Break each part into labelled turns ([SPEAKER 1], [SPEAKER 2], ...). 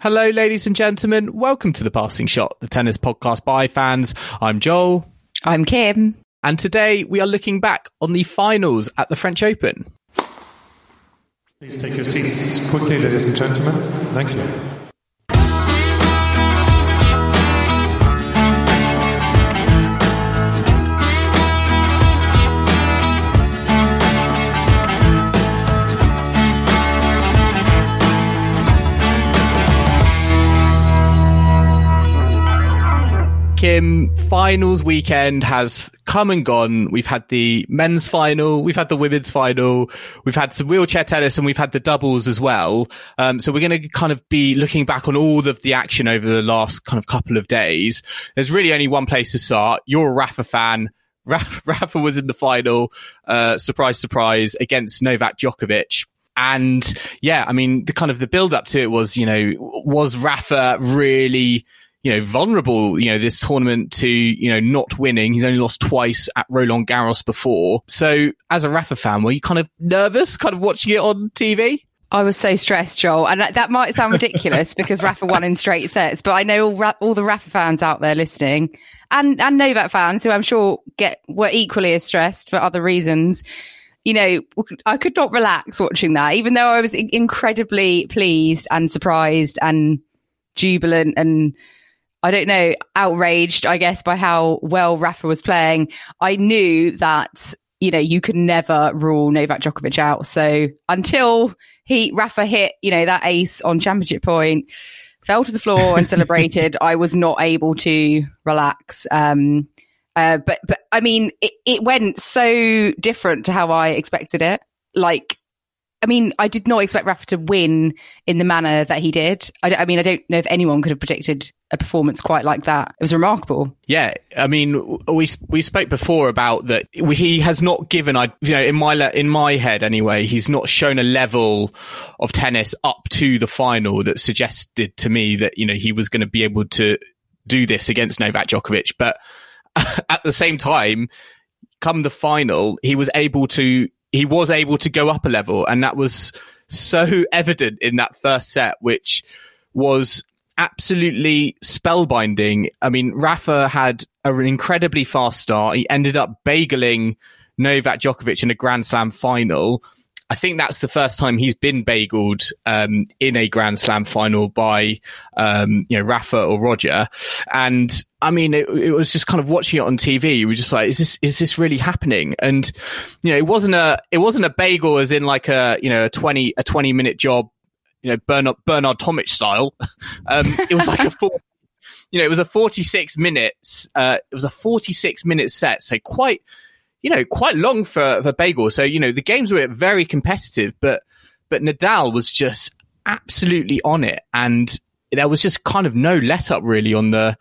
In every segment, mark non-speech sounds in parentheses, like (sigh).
[SPEAKER 1] Hello, ladies and gentlemen. Welcome to the Passing Shot, the tennis podcast by fans. I'm Joel.
[SPEAKER 2] I'm Kim.
[SPEAKER 1] And today we are looking back on the finals at the French Open.
[SPEAKER 3] Please take your seats quickly, ladies and gentlemen. Thank you.
[SPEAKER 1] Kim, finals weekend has come and gone. We've had the men's final, we've had the women's final, we've had some wheelchair tennis, and we've had the doubles as well. Um, so we're going to kind of be looking back on all of the action over the last kind of couple of days. There's really only one place to start. You're a Rafa fan. (laughs) Rafa was in the final, uh, surprise, surprise, against Novak Djokovic. And yeah, I mean, the kind of the build up to it was, you know, was Rafa really you know, vulnerable, you know, this tournament to, you know, not winning. He's only lost twice at Roland Garros before. So as a Rafa fan, were you kind of nervous kind of watching it on TV?
[SPEAKER 2] I was so stressed, Joel, and that might sound ridiculous because Rafa won in straight sets, but I know all, all the Rafa fans out there listening and, and Novak fans who I'm sure get, were equally as stressed for other reasons. You know, I could not relax watching that, even though I was incredibly pleased and surprised and jubilant and I don't know, outraged, I guess, by how well Rafa was playing. I knew that, you know, you could never rule Novak Djokovic out. So until he, Rafa hit, you know, that ace on championship point, fell to the floor and (laughs) celebrated, I was not able to relax. Um, uh, but, but I mean, it, it went so different to how I expected it. Like, I mean, I did not expect Rafa to win in the manner that he did. I, I, mean, I don't know if anyone could have predicted a performance quite like that. It was remarkable.
[SPEAKER 1] Yeah, I mean, we we spoke before about that. He has not given, I you know, in my in my head anyway, he's not shown a level of tennis up to the final that suggested to me that you know he was going to be able to do this against Novak Djokovic. But (laughs) at the same time, come the final, he was able to he was able to go up a level, and that was so (laughs) evident in that first set, which was absolutely spellbinding. I mean, Rafa had an incredibly fast start. He ended up bageling Novak Djokovic in a Grand Slam final. I think that's the first time he's been bageled um, in a Grand Slam final by um, you know Rafa or Roger, and I mean it, it, was just kind of watching it on TV. You were just like, is this is this really happening? And you know, it wasn't a it wasn't a bagel as in like a you know a twenty a twenty minute job, you know Bernard Bernard Tomic style. (laughs) um, it was like a full. You know, it was a 46 minutes. Uh, it was a 46 minute set, so quite you know, quite long for, for Bagel. So, you know, the games were very competitive, but, but Nadal was just absolutely on it. And there was just kind of no let up really on the,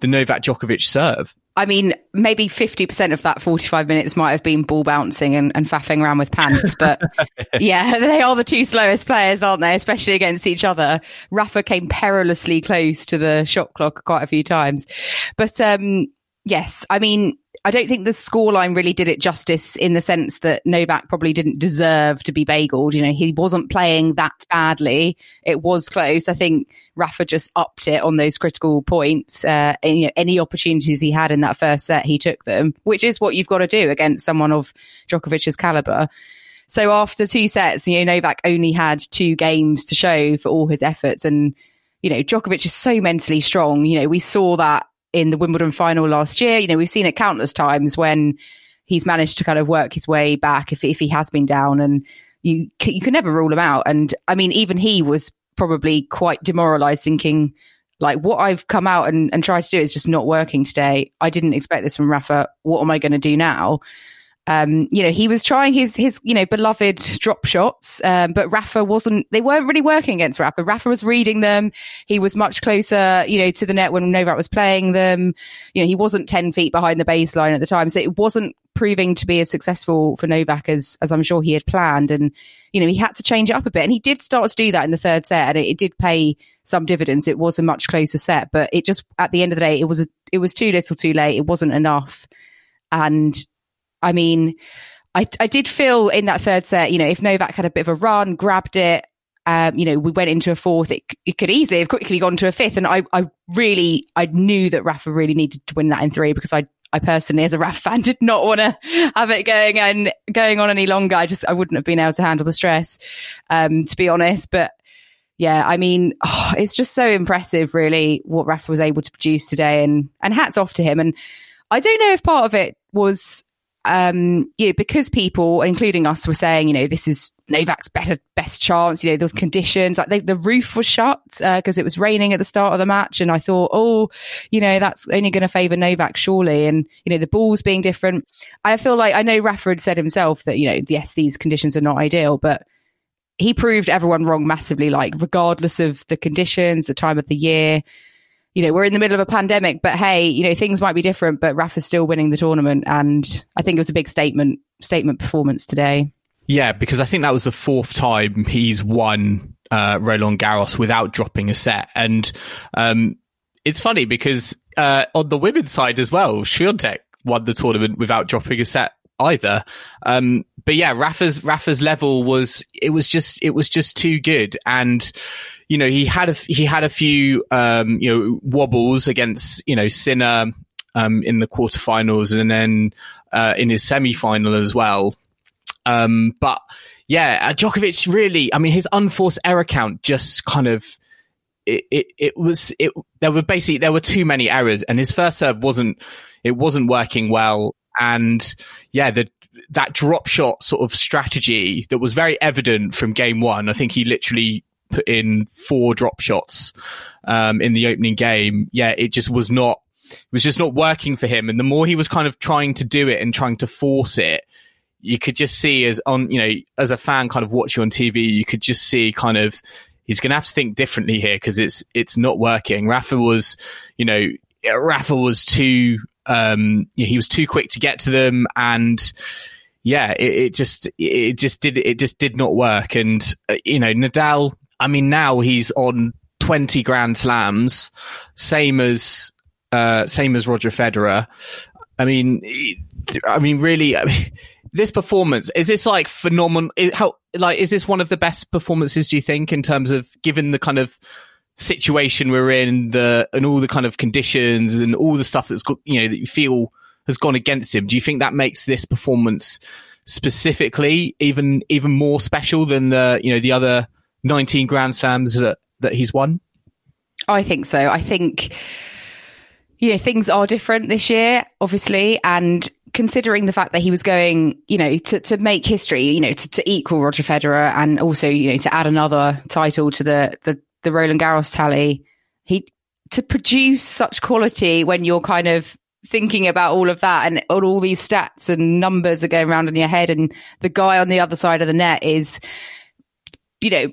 [SPEAKER 1] the Novak Djokovic serve.
[SPEAKER 2] I mean, maybe 50% of that 45 minutes might have been ball bouncing and, and faffing around with pants. But (laughs) yeah, (laughs) they are the two slowest players, aren't they? Especially against each other. Rafa came perilously close to the shot clock quite a few times. But, um, yes, I mean, I don't think the scoreline really did it justice in the sense that Novak probably didn't deserve to be bageled. You know, he wasn't playing that badly. It was close. I think Rafa just upped it on those critical points. Uh, and, you know, any opportunities he had in that first set, he took them, which is what you've got to do against someone of Djokovic's caliber. So after two sets, you know, Novak only had two games to show for all his efforts. And, you know, Djokovic is so mentally strong. You know, we saw that in the Wimbledon final last year. You know, we've seen it countless times when he's managed to kind of work his way back if, if he has been down and you, you can never rule him out. And I mean, even he was probably quite demoralized thinking like what I've come out and, and tried to do is just not working today. I didn't expect this from Rafa. What am I going to do now? Um, you know, he was trying his his you know beloved drop shots, um, but Rafa wasn't. They weren't really working against Rafa. Rafa was reading them. He was much closer, you know, to the net when Novak was playing them. You know, he wasn't ten feet behind the baseline at the time, so it wasn't proving to be as successful for Novak as as I'm sure he had planned. And you know, he had to change it up a bit, and he did start to do that in the third set, and it, it did pay some dividends. It was a much closer set, but it just at the end of the day, it was a, it was too little, too late. It wasn't enough, and I mean, I, I did feel in that third set, you know, if Novak had a bit of a run, grabbed it, um, you know, we went into a fourth, it, it could easily have quickly gone to a fifth. And I, I really, I knew that Rafa really needed to win that in three because I, I personally, as a Rafa fan, (laughs) did not want to have it going and going on any longer. I just, I wouldn't have been able to handle the stress, um, to be honest. But yeah, I mean, oh, (sighs) it's just so impressive, really, what Rafa was able to produce today, and and hats off to him. And I don't know if part of it was um, you know, because people, including us, were saying, you know, this is Novak's better, best chance, you know, the conditions, like they, the roof was shut because uh, it was raining at the start of the match. And I thought, oh, you know, that's only going to favour Novak, surely. And, you know, the balls being different. I feel like I know Rafa had said himself that, you know, yes, these conditions are not ideal, but he proved everyone wrong massively, like, regardless of the conditions, the time of the year you know, we're in the middle of a pandemic, but hey, you know, things might be different, but Rafa's still winning the tournament. And I think it was a big statement, statement performance today.
[SPEAKER 1] Yeah, because I think that was the fourth time he's won uh, Roland Garros without dropping a set. And um, it's funny because uh, on the women's side as well, Swiatek won the tournament without dropping a set either. Um, but yeah, Rafa's Rafa's level was it was just it was just too good, and you know, he had a he had a few um, you know wobbles against you know Sinner um, in the quarterfinals and then uh, in his semi final as well. Um, but yeah, uh, Djokovic really, I mean, his unforced error count just kind of it, it, it was it there were basically there were too many errors and his first serve wasn't it wasn't working well and yeah the that drop shot sort of strategy that was very evident from game one i think he literally put in four drop shots um, in the opening game, yeah, it just was not it was just not working for him. And the more he was kind of trying to do it and trying to force it, you could just see as on you know as a fan kind of watching on TV, you could just see kind of he's going to have to think differently here because it's it's not working. Rafa was, you know, Rafa was too um, he was too quick to get to them and yeah, it, it, just it just did it just did not work. And uh, you know, Nadal I mean, now he's on 20 Grand Slams, same as uh, same as Roger Federer. I mean, I mean, really, I mean, this performance is this like phenomenal? How like is this one of the best performances? Do you think in terms of given the kind of situation we're in, the and all the kind of conditions and all the stuff that's got you know that you feel has gone against him? Do you think that makes this performance specifically even even more special than the you know the other 19 Grand Slams that, that he's won?
[SPEAKER 2] I think so. I think, you know, things are different this year, obviously. And considering the fact that he was going, you know, to, to make history, you know, to, to equal Roger Federer and also, you know, to add another title to the, the, the Roland Garros tally, he, to produce such quality when you're kind of thinking about all of that and all these stats and numbers are going around in your head and the guy on the other side of the net is, you know,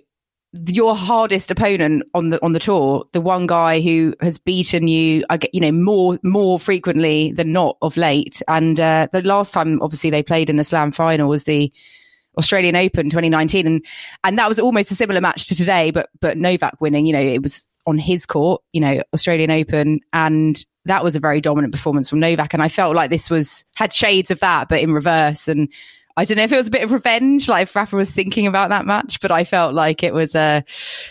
[SPEAKER 2] your hardest opponent on the on the tour, the one guy who has beaten you, you know, more more frequently than not of late. And uh, the last time, obviously, they played in the Slam final was the Australian Open 2019, and and that was almost a similar match to today, but but Novak winning. You know, it was on his court, you know, Australian Open, and that was a very dominant performance from Novak. And I felt like this was had shades of that, but in reverse. And I don't know if it was a bit of revenge, like Rafa was thinking about that match, but I felt like it was a,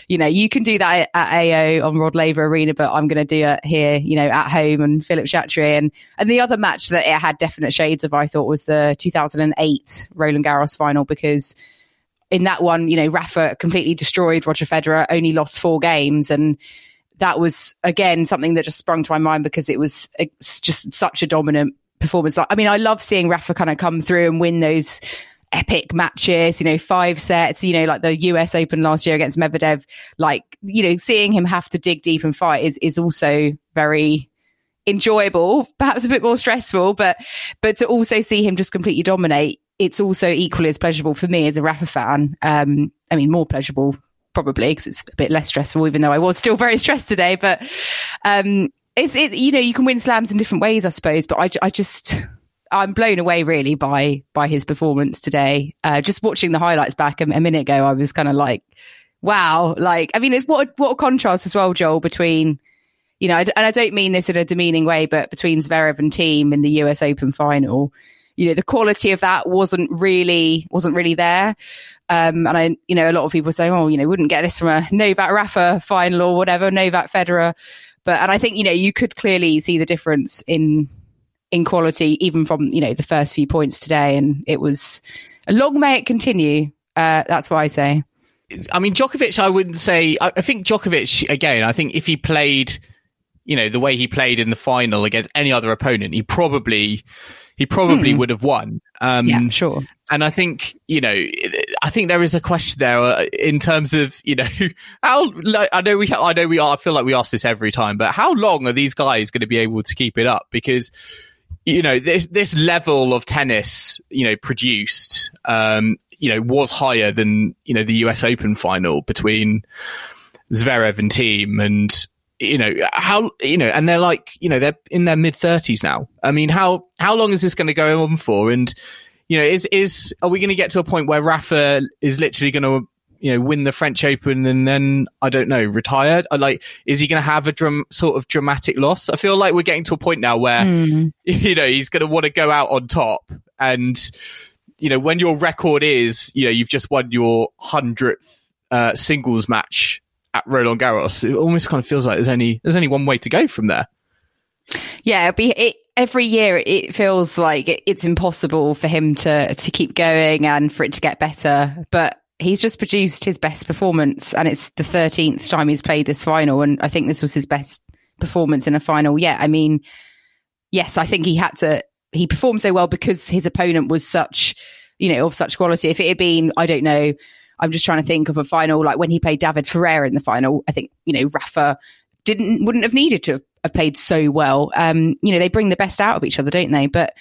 [SPEAKER 2] you know, you can do that at AO on Rod Laver Arena, but I'm going to do it here, you know, at home and Philippe Chatrier. And, and the other match that it had definite shades of, I thought was the 2008 Roland Garros final because in that one, you know, Rafa completely destroyed Roger Federer, only lost four games. And that was again something that just sprung to my mind because it was just such a dominant performance. I mean, I love seeing Rafa kind of come through and win those epic matches, you know, five sets, you know, like the US Open last year against Medvedev. Like, you know, seeing him have to dig deep and fight is, is also very enjoyable, (laughs) perhaps a bit more stressful, but but to also see him just completely dominate, it's also equally as pleasurable for me as a Rafa fan. Um, I mean, more pleasurable probably because it's a bit less stressful, even though I was still very (laughs) stressed today. But um, it's it, you know, you can win slams in different ways, I suppose. But I, I just I'm blown away really by by his performance today. Uh, just watching the highlights back a, a minute ago, I was kind of like, wow, like I mean, it's what a, what a contrast as well, Joel, between you know, and I don't mean this in a demeaning way, but between Zverev and Thiem in the US Open final, you know, the quality of that wasn't really wasn't really there. Um, and I, you know, a lot of people say, oh, you know, wouldn't get this from a Novak Rafa final or whatever, Novak Federer. But and I think you know you could clearly see the difference in in quality even from you know the first few points today, and it was a long may it continue. Uh, that's what I say.
[SPEAKER 1] I mean, Djokovic, I wouldn't say. I, I think Djokovic again. I think if he played you know, the way he played in the final against any other opponent, he probably he probably hmm. would have won.
[SPEAKER 2] Um, yeah, sure.
[SPEAKER 1] And I think you know, I think there is a question there uh, in terms of you know (laughs) how I know we I know we are. I feel like we ask this every time, but how long are these guys going to be able to keep it up? Because you know this this level of tennis, you know, produced, um, you know, was higher than you know the U.S. Open final between Zverev and Thiem, and you know how you know and they're like you know they're in their mid 30s now i mean how how long is this going to go on for and you know is is are we going to get to a point where rafa is literally going to you know win the french open and then i don't know retired like is he going to have a dram- sort of dramatic loss i feel like we're getting to a point now where mm. (laughs) you know he's going to want to go out on top and you know when your record is you know you've just won your 100th uh, singles match at Roland Garros, it almost kind of feels like there's only there's only one way to go from there.
[SPEAKER 2] Yeah, be it, every year it feels like it's impossible for him to to keep going and for it to get better, but he's just produced his best performance and it's the 13th time he's played this final and I think this was his best performance in a final yet. I mean, yes, I think he had to he performed so well because his opponent was such, you know, of such quality. If it had been, I don't know, I'm just trying to think of a final like when he played David Ferrer in the final. I think you know Rafa didn't wouldn't have needed to have played so well. Um, you know they bring the best out of each other, don't they? But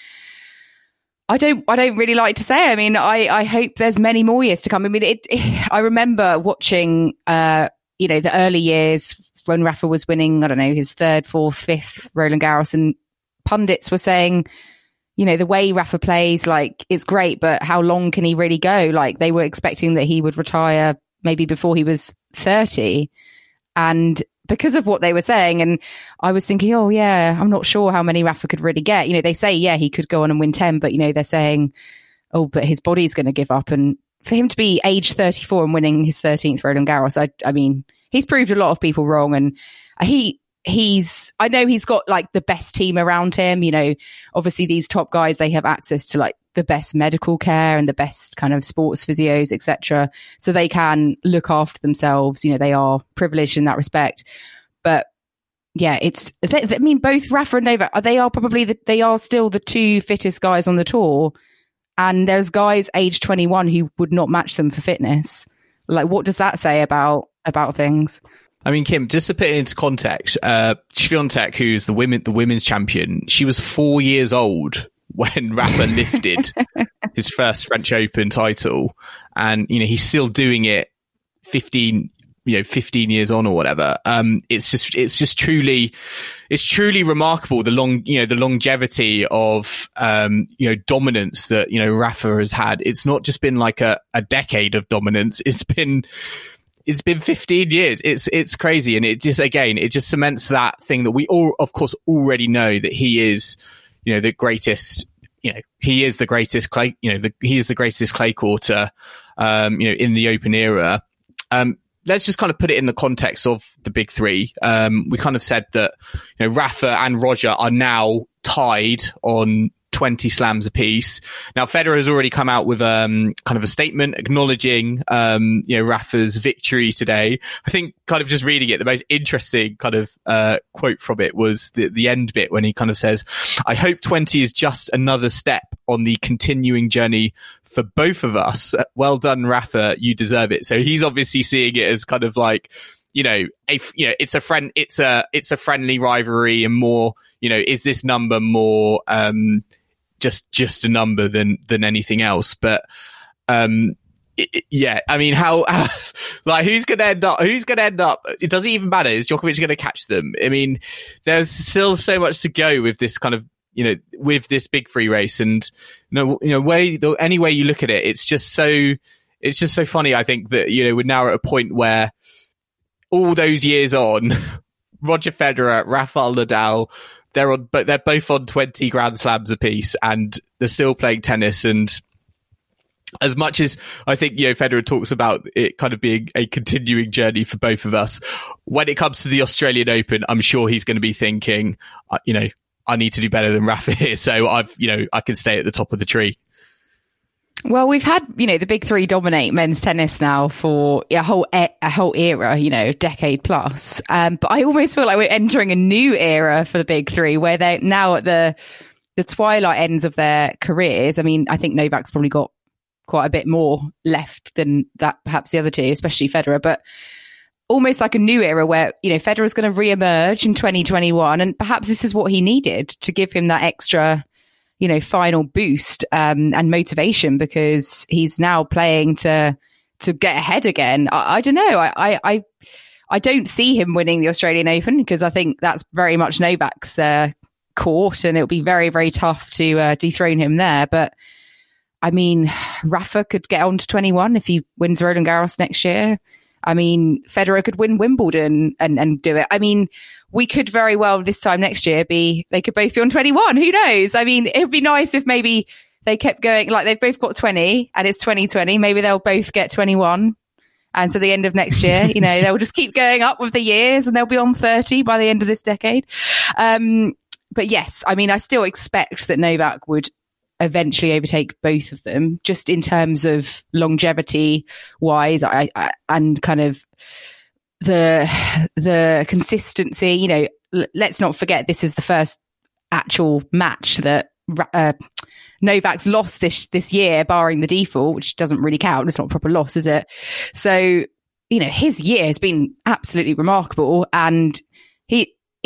[SPEAKER 2] I don't I don't really like to say. I mean, I I hope there's many more years to come. I mean, it, it (sighs) I remember watching uh you know the early years when Rafa was winning. I don't know his third, fourth, fifth Roland Garros, and pundits were saying you know, the way Rafa plays, like it's great, but how long can he really go? Like they were expecting that he would retire maybe before he was 30. And because of what they were saying, and I was thinking, oh yeah, I'm not sure how many Rafa could really get. You know, they say, yeah, he could go on and win 10, but you know, they're saying, oh, but his body's going to give up. And for him to be age 34 and winning his 13th Roland Garros, I, I mean, he's proved a lot of people wrong. And he, he's I know he's got like the best team around him. You know, obviously these top guys they have access to like the best medical care and the best kind of sports physios, etc. So they can look after themselves. You know, they are privileged in that respect. But yeah, it's they, I mean both Rafa and Novak they are probably the, they are still the two fittest guys on the tour. And there's guys age 21 who would not match them for fitness. Like, what does that say about about things?
[SPEAKER 1] I mean, Kim, just to put it into context, uh, Swiatek, who's the women, the women's champion, she was four years old when Rafa lifted (laughs) his first French Open title, and you know he's still doing it fifteen, you know, fifteen years on or whatever. Um, it's just, it's just truly, it's truly remarkable the long, you know, the longevity of, um, you know, dominance that you know Rafa has had. It's not just been like a, a decade of dominance; it's been it's been 15 years. It's it's crazy, and it just again it just cements that thing that we all, of course, already know that he is, you know, the greatest. You know, he is the greatest clay. You know, the, he is the greatest clay courter. Um, you know, in the open era. Um, let's just kind of put it in the context of the big three. Um, we kind of said that you know Rafa and Roger are now tied on 20 slams apiece. Now, Federer has already come out with um, kind of a statement acknowledging, um, you know, Rafa's victory today. I think kind of just reading it, the most interesting kind of uh, quote from it was the, the end bit when he kind of says, I hope 20 is just another step on the continuing journey for both of us. Well done, Rafa. You deserve it. So he's obviously seeing it as kind of like, you know, a, you know, it's a friend, it's a, it's a friendly rivalry and more, you know, is this number more um, just just a number than than anything else? But um, yeah, I mean, how, how (laughs) like who's going to end up? Who's going to end up? It doesn't even matter. Is Djokovic going to catch them? I mean, there's still so much to go with this kind of you know with this big free race, and you know, you know, way any way you look at it, it's just so it's just so funny. I think that you know we're now at a point where all those years on, (laughs) Roger Federer, Rafael Nadal, they're on, but they're both on twenty Grand Slams apiece, and they're still playing tennis and as much as I think, you know, Federer talks about it kind of being a continuing journey for both of us, when it comes to the Australian Open, I'm sure he's going to be thinking, uh, you know, I need to do better than Rafa here. So I've, you know, I can stay at the top of the tree.
[SPEAKER 2] Well, we've had, you know, the big three dominate men's tennis now for a whole a whole era, you know, decade plus. Um, but I almost feel like we're entering a new era for the big three, where they're now at the the twilight ends of their careers. I mean, I think Novak's probably got quite a bit more left than that, perhaps the other two, especially Federer. But almost like a new era where, you know, Federer is going to re-emerge in 2021. And perhaps this is what he needed to give him that extra, you know, final boost, um, and motivation because he's now playing to, to get ahead again. I, I don't know. I, I, I, I, don't see him winning the Australian Open because I think that's very much Novak's, uh, court and it'll be very, very tough to, uh, dethrone him there. But, I mean, (sighs) Rafa could get on to 21 if he wins Roland Garros next year. I mean, Federer could win Wimbledon and, and do it. I mean, we could very well this time next year be, they could both be on 21. Who knows? I mean, it'd be nice if maybe they kept going, like they've both got 20 and it's 2020. Maybe they'll both get 21. And so the end of next year, you know, they'll just keep going up with the years and they'll be on 30 by the end of this decade. Um, but yes, I mean, I still expect that Novak would eventually overtake both of them, just in terms of longevity wise, I, I, and kind of the the consistency. You know, l- let's not forget this is the first actual match that uh, Novak's lost this this year, barring the default, which doesn't really count. It's not a proper loss, is it? So, you know, his year has been absolutely remarkable, and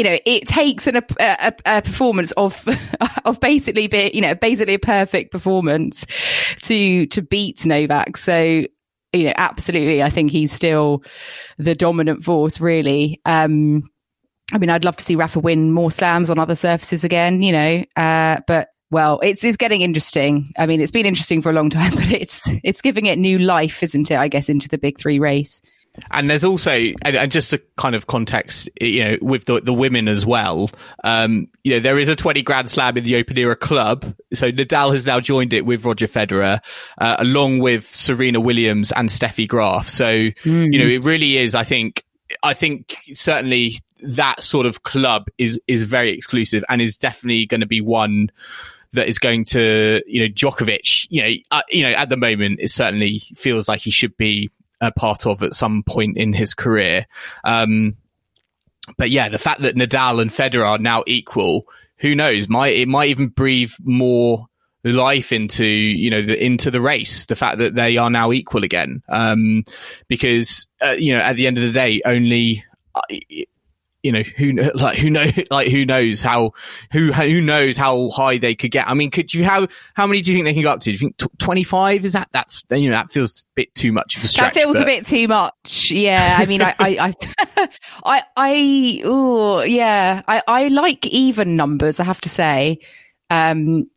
[SPEAKER 2] you know, it takes an, a, a, a, performance of (laughs) of basically be, you know basically a perfect performance to to beat Novak. So you know, absolutely, I think he's still the dominant force. Really, um, I mean, I'd love to see Rafa win more slams on other surfaces again. You know, uh, but well, it's it's getting interesting. I mean, it's been interesting for a long (laughs) time, but it's it's giving it new life, isn't it? I guess into the big three race.
[SPEAKER 1] And there's also, and, just a kind of context, you know, with the, the women as well. Um, you know, there is a 20 Grand Slam in the Open Era Club. So Nadal has now joined it with Roger Federer, uh, along with Serena Williams and Steffi Graf. So, mm. you know, it really is, I think, I think certainly that sort of club is, is very exclusive and is definitely going to be one that is going to, you know, Djokovic, you know, uh, you know, at the moment, it certainly feels like he should be a part of at some point in his career. Um, but yeah, the fact that Nadal and Federer are now equal, who knows? Might it might even breathe more life into you know the into the race. The fact that they are now equal again, um, because uh, you know at the end of the day, only uh, you know who like who know (laughs) like who knows how who who knows how high they could get. I mean, could you how how many do you think they can go up to? Do you think twenty five? Is that that's you know that feels a bit too much of a stretch.
[SPEAKER 2] That feels but... a bit too much. Yeah, I mean, I I I (laughs) I, I oh yeah, I I like even numbers. I have to say. Um,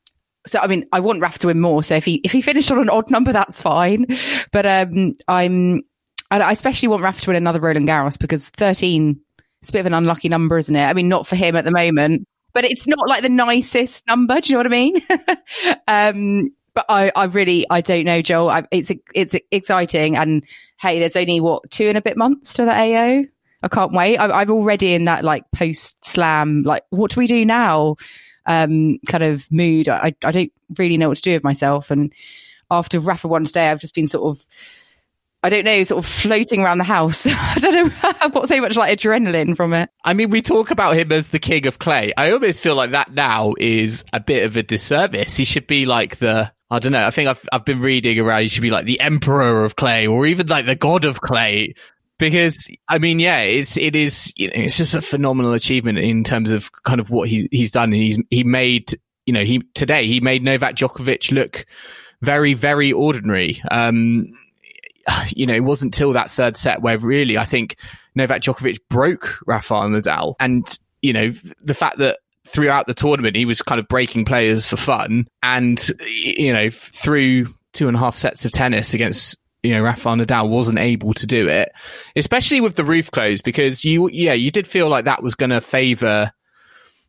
[SPEAKER 2] so I mean, I want Raf to win more. So if he if he finished on an odd number, that's fine. But um, I'm I especially want Raf to win another Roland Garros because thirteen it's a bit of an unlucky number, isn't it? I mean, not for him at the moment, but it's not like the nicest number. Do you know what I mean? (laughs) um, but I, I really, I don't know, Joel. I, it's it's exciting, and hey, there's only what two and a bit months to the AO. I can't wait. I, I'm already in that like post slam, like what do we do now? Um, kind of mood. I I don't really know what to do with myself, and after Rafa won today, I've just been sort of I don't know, sort of floating around the house. (laughs) I don't know. (laughs) I've got so much like adrenaline from it.
[SPEAKER 1] I mean, we talk about him as the king of clay. I almost feel like that now is a bit of a disservice. He should be like the, I don't know. I think I've, I've been reading around. He should be like the emperor of clay or even like the god of clay. because I mean, yeah, it's it is you know, it's just a phenomenal achievement in terms of kind of what he he's done. He's he made you know he today he made Novak Djokovic look very very ordinary. Um, (sighs) you know, it wasn't till that third set where really I think Novak Djokovic broke Rafael Nadal, and you know the fact that throughout the tournament he was kind of breaking players for fun, and you know through two and a half sets of tennis against you know, Rafael Nadal wasn't able to do it, especially with the roof closed, because you, yeah, you did feel like that was going to favor,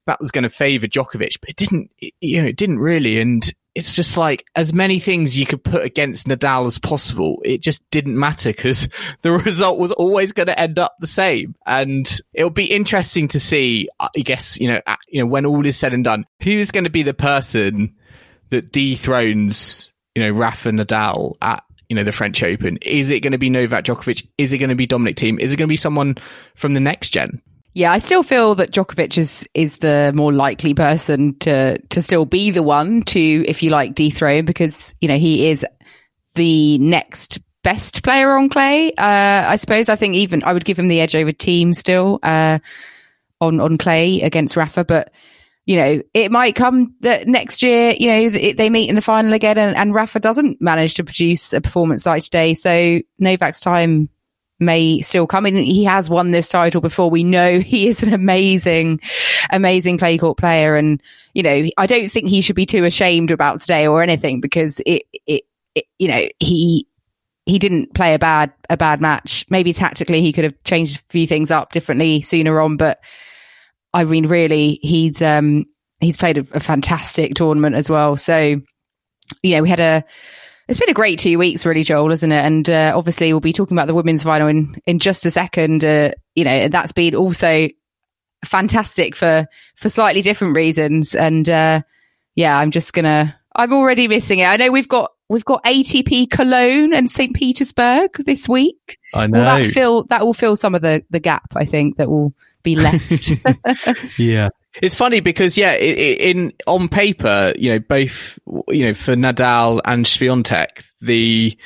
[SPEAKER 1] that was going to favor Djokovic, but it didn't, you know, it didn't really. And it's just like as many things you could put against Nadal as possible. It just didn't matter because (laughs) the result was always going to end up the same. And it'll be interesting to see, uh, I guess, you know, you know, when all is said and done, who's going to be the person that dethrones, you know, Rafa Nadal at you know, the French Open? Is it going to be Novak Djokovic? Is it going to be Dominic Thiem? Is it going to be someone from the next gen?
[SPEAKER 2] Yeah, I still feel that Djokovic is is the more likely person to to still be the one to, if you like, dethrone because you know he is the next best player on clay. Uh, I suppose I think even I would give him the edge over Thiem still uh, on on clay against Rafa, but you know, it might come that next year, you know, they meet in the final again and, and Rafa doesn't manage to produce a performance like today. So Novak's time may still come in. He has won this title before. We know (laughs) he is an amazing, amazing clay court player. And, you know, I don't think he should be too ashamed about today or anything because it, it, it you know, he, he didn't play a bad, a bad match. Maybe tactically he could have changed a few things up differently sooner on, but I mean, really, he's um, he's played a, a fantastic tournament as well. So, you know, we had a it's been a great two weeks, really, Joel, isn't it? And uh, obviously, we'll be talking about the women's final in in just a second. Uh, you know, that's been also fantastic for for slightly different reasons. And uh, yeah, I'm just gonna. I'm already missing it. I know we've got we've got ATP Cologne and St. Petersburg this week.
[SPEAKER 1] I know.
[SPEAKER 2] Will that fill that will fill some of the the gap. I think that will be left. (laughs)
[SPEAKER 1] yeah. It's funny because yeah, in on paper, you know, both you know for Nadal and Swiatek, the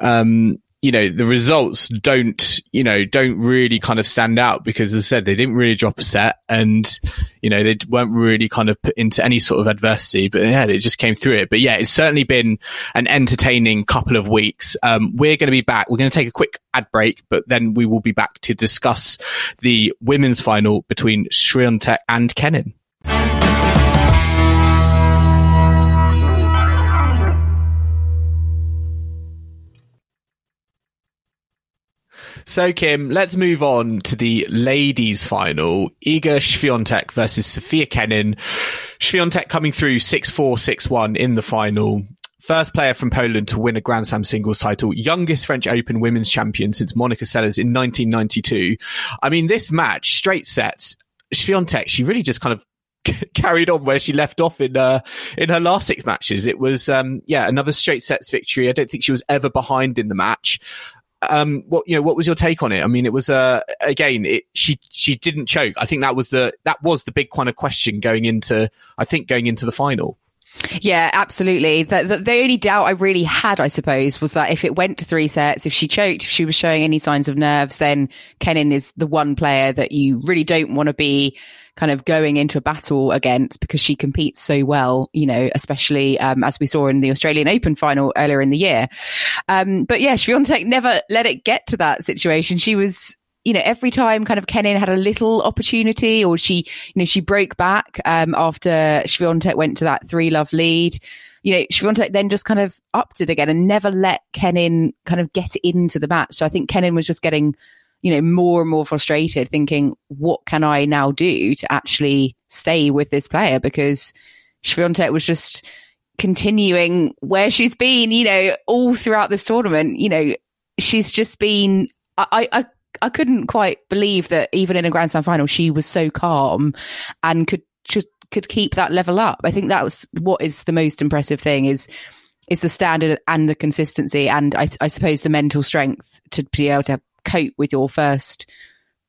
[SPEAKER 1] um, you know, the results don't, you know, don't really kind of stand out because as I said, they didn't really drop a set and, you know, they weren't really kind of put into any sort of adversity, but yeah, they just came through it. But yeah, it's certainly been an entertaining couple of weeks. Um, we're going to be back. We're going to take a quick ad break, but then we will be back to discuss the women's final between Swiatek and Kenin. So, Kim, let's move on to the ladies' final. Iga Swiatek versus Sofia Kenin. Swiatek coming through 6-4, 6-1 in the final. First player from Poland to win a Grand Slam singles title, youngest French Open women's champion since Monica Seles in 1992. I mean, this match, straight sets, Swiatek, she really just kind of (laughs) carried on where she left off in uh, in her last six matches. It was um, yeah another straight sets victory. I don't think she was ever behind in the match um, what you know, what was your take on it? I mean, it was uh, again, it, she she didn't choke. I think that was the that was the big kind of question going into. I think going into the final.
[SPEAKER 2] Yeah, absolutely. The, the, the, only doubt I really had, I suppose, was that if it went to three sets, if she choked, if she was showing any signs of nerves, then Kenin is the one player that you really don't want to be kind of going into a battle against because she competes so well, you know, especially um, as we saw in the Australian Open final earlier in the year. Um, but yeah, Swiatek never let it get to that situation. She was you know, every time kind of Kenin had a little opportunity or she, you know, she broke back, um, after Swiatek went to that three love lead, you know, Swiatek then just kind of upped it again and never let Kenin kind of get into the match. So I think Kenin was just getting you know, more and more frustrated thinking, what can I now do to actually stay with this player? Because Swiatek was just continuing where she's been, you know, all throughout this tournament. You know, she's just been, I, I, I couldn't quite believe that even in a Grand Slam final, she was so calm and could just could keep that level up. I think that was what is the most impressive thing is is the standard and the consistency and I, I suppose the mental strength to be able to cope with your first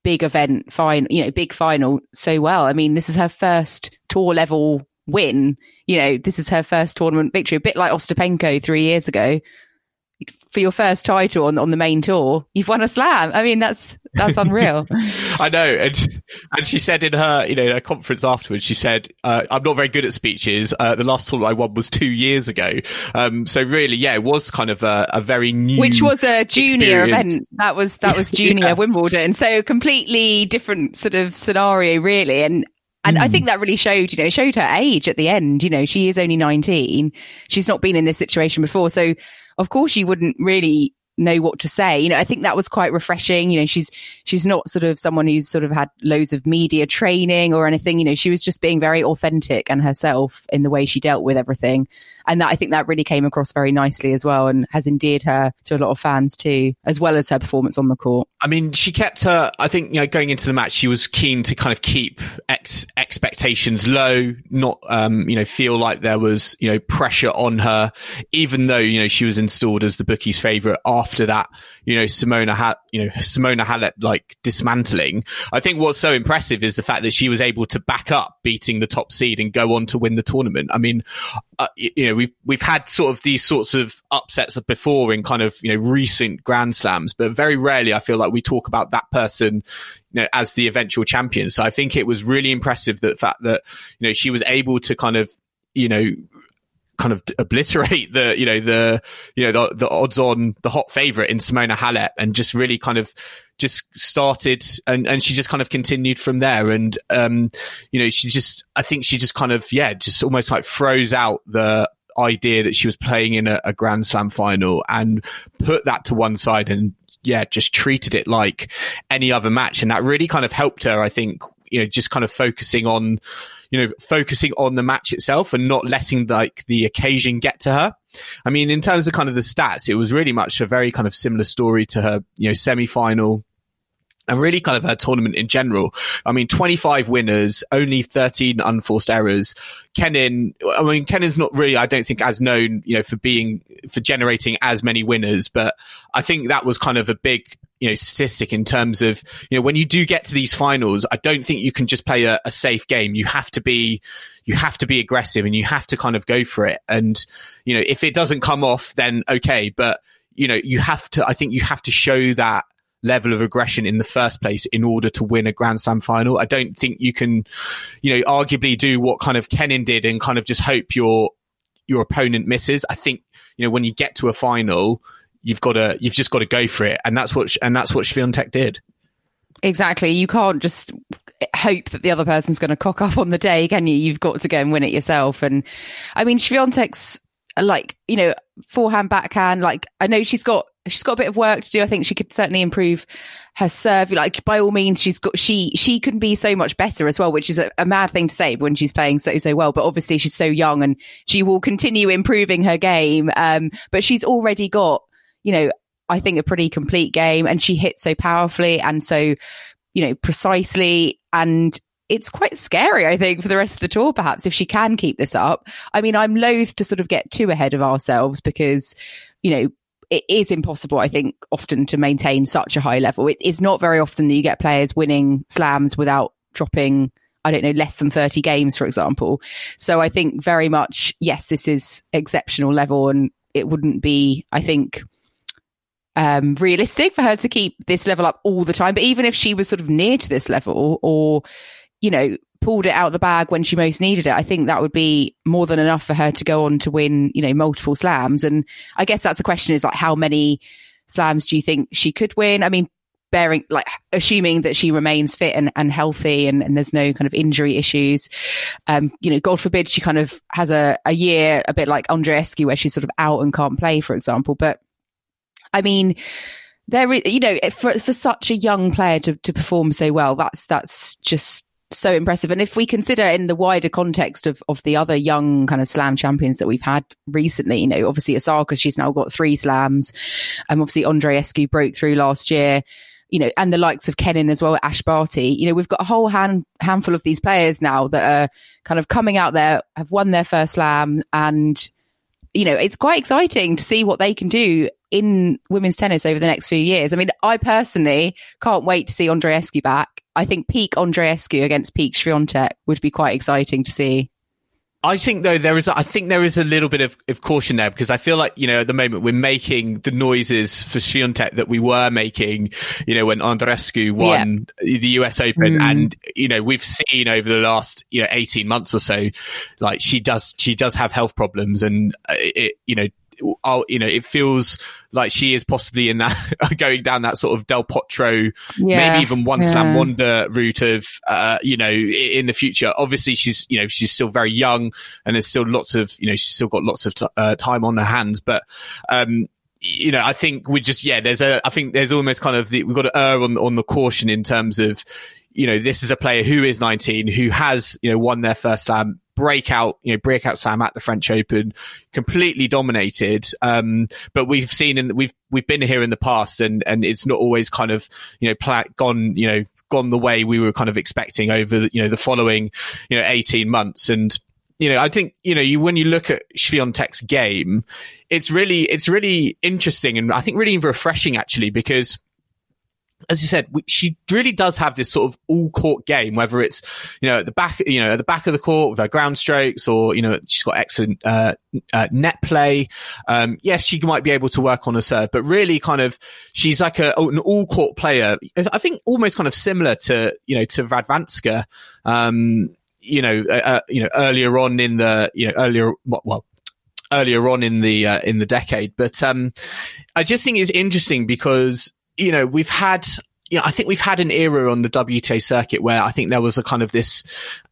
[SPEAKER 2] big event fine you know big final so well. I mean this is her first tour level win. You know this is her first tournament victory a bit like ostapenko three years ago for your first title on on the main tour, you've won a slam. I mean, that's that's unreal. (laughs)
[SPEAKER 1] I know, and and she said in her you know her conference afterwards, she said, uh, "I'm not very good at speeches. Uh, the last tournament I won was two years ago. Um, so really, yeah, it was kind of a, a very new,
[SPEAKER 2] which was a junior
[SPEAKER 1] experience.
[SPEAKER 2] event. That was that was (laughs) junior
[SPEAKER 1] Yeah.
[SPEAKER 2] Wimbledon. So completely different sort of scenario, really. And and I think that really showed, you know, showed her age at the end. You know, she is only 19. She's not been in this situation before. So of course you wouldn't really know what to say. You know, I think that was quite refreshing. You know, she's she's not sort of someone who's sort of had loads of media training or anything. You know, she was just being very authentic and herself in the way she dealt with everything. And that I think that really came across very nicely as well and has endeared her to a lot of fans too, as well as her performance on the court.
[SPEAKER 1] I mean, she kept her. I think you know, going into the match, she was keen to kind of keep ex- expectations low, not um, you know feel like there was you know pressure on her, even though you know she was installed as the bookies' favorite after that. You know, Simona had you know Simona Halep like dismantling. I think what's so impressive is the fact that she was able to back up beating the top seed and go on to win the tournament. I mean, uh, you know, we've we've had sort of these sorts of upsets before in kind of you know recent Grand Slams, but very rarely I feel like we talk about that person, you know, as the eventual champion. So I think it was really impressive that fact that you know she was able to kind of you know kind of obliterate the you know the you know the, the odds on the hot favorite in Simona Halep and just really kind of just started and and she just kind of continued from there. And um you know she just I think she just kind of yeah just almost like froze out the idea that she was playing in a, a grand slam final and put that to one side and yeah just treated it like any other match. And that really kind of helped her I think you know just kind of focusing on you know focusing on the match itself and not letting like the occasion get to her i mean in terms of kind of the stats it was really much a very kind of similar story to her you know semi-final and really kind of her tournament in general. I mean, 25 winners, only 13 unforced errors. Kenin, I mean, Kenin's not really, I don't think, as known, you know, for being, for generating as many winners, but I think that was kind of a big, you know, statistic in terms of, you know, when you do get to these finals, I don't think you can just play a, a safe game. You have to be, you have to be aggressive and you have to kind of go for it. And, you know, if it doesn't come off, then okay. But, you know, you have to, I think you have to show that level of aggression in the first place in order to win a Grand Slam final. I don't think you can, you know, arguably do what kind of Kenin did and kind of just hope your your opponent misses. I think, you know, when you get to a final, you've got to you've just got to go for it, and that's what and that's what Swiatek did.
[SPEAKER 2] Exactly. You can't just hope that the other person's going to cock up on the day, can you? You've got to go and win it yourself. And I mean, Swiatek's like, you know, forehand, backhand. Like, I know she's got she's got a bit of work to do. I think she could certainly improve her serve. Like, by all means, she's got she she can be so much better as well, which is a, a mad thing to say when she's playing so so well. But obviously, she's so young and she will continue improving her game. Um, but she's already got, you know, I think a pretty complete game, and she hits so powerfully and so, you know, precisely and. It's quite scary, I think, for the rest of the tour, perhaps, if she can keep this up. I mean, I'm loath to sort of get too ahead of ourselves because, you know, it is impossible, I think, often to maintain such a high level. It is not very often that you get players winning slams without dropping, I don't know, less than 30 games, for example. So I think very much, yes, this is exceptional level and it wouldn't be, I think, um, realistic for her to keep this level up all the time. But even if she was sort of near to this level or, you know, pulled it out the bag when she most needed it, I think that would be more than enough for her to go on to win, you know, multiple slams. And I guess that's the question is like, how many slams do you think she could win? I mean, bearing, like, assuming that she remains fit and, and healthy and, and there's no kind of injury issues. Um, you know, God forbid she kind of has a, a year a bit like Andreescu where she's sort of out and can't play, for example. But I mean, there you know, for, for such a young player to, to perform so well, that's, that's just, so impressive. And if we consider in the wider context of, of the other young kind of slam champions that we've had recently, you know, obviously Osaka, she's now got three slams. Um, obviously Andreescu broke through last year, you know, and the likes of Kenin as well, Ash Barty. You know, we've got a whole hand, handful of these players now that are kind of coming out there, have won their first slam and, you know, it's quite exciting to see what they can do in women's tennis over the next few years. I mean, I personally can't wait to see Andreescu back. I think peak Andreescu against peak Swiatek would be quite exciting to see.
[SPEAKER 1] I think though there is, I think there is a little bit of, of caution there because I feel like you know at the moment we're making the noises for Swiatek that we were making, you know, when Andreescu won yeah. the US Open, mm. and you know we've seen over the last you know eighteen months or so, like she does she does have health problems, and uh, it you know I'll, you know, it feels like she is possibly in that (laughs) going down that sort of Del Potro, yeah, maybe even one yeah. slam wonder route of, uh, you know, in the future. Obviously, she's, you know, she's still very young and there's still lots of, you know, she's still got lots of t- uh, time on her hands, but, um, you know, I think we just, yeah, there's a, I think there's almost kind of the, we've got to err on, on the caution in terms of, you know, this is a player who is 19, who has, you know, won their first slam breakout, you know, breakout Sam at the French Open, completely dominated. Um, but we've seen and we've, we've been here in the past and, and it's not always kind of, you know, pla- gone, you know, gone the way we were kind of expecting over, the, you know, the following, you know, 18 months. And, you know, I think, you know, you, when you look at Swiatek's game, it's really, it's really interesting and I think really refreshing actually because as you said, she really does have this sort of all court game, whether it's, you know, at the back, you know, at the back of the court with her ground strokes or, you know, she's got excellent, uh, uh, net play. Um, yes, she might be able to work on a serve, but really kind of, she's like a, an all court player. I think almost kind of similar to, you know, to Radwanska. Um, you know, uh, uh you know, earlier on in the, you know, earlier, well, earlier on in the, uh, in the decade. But, um, I just think it's interesting because, you know, we've had, you know, I think we've had an era on the WTA circuit where I think there was a kind of this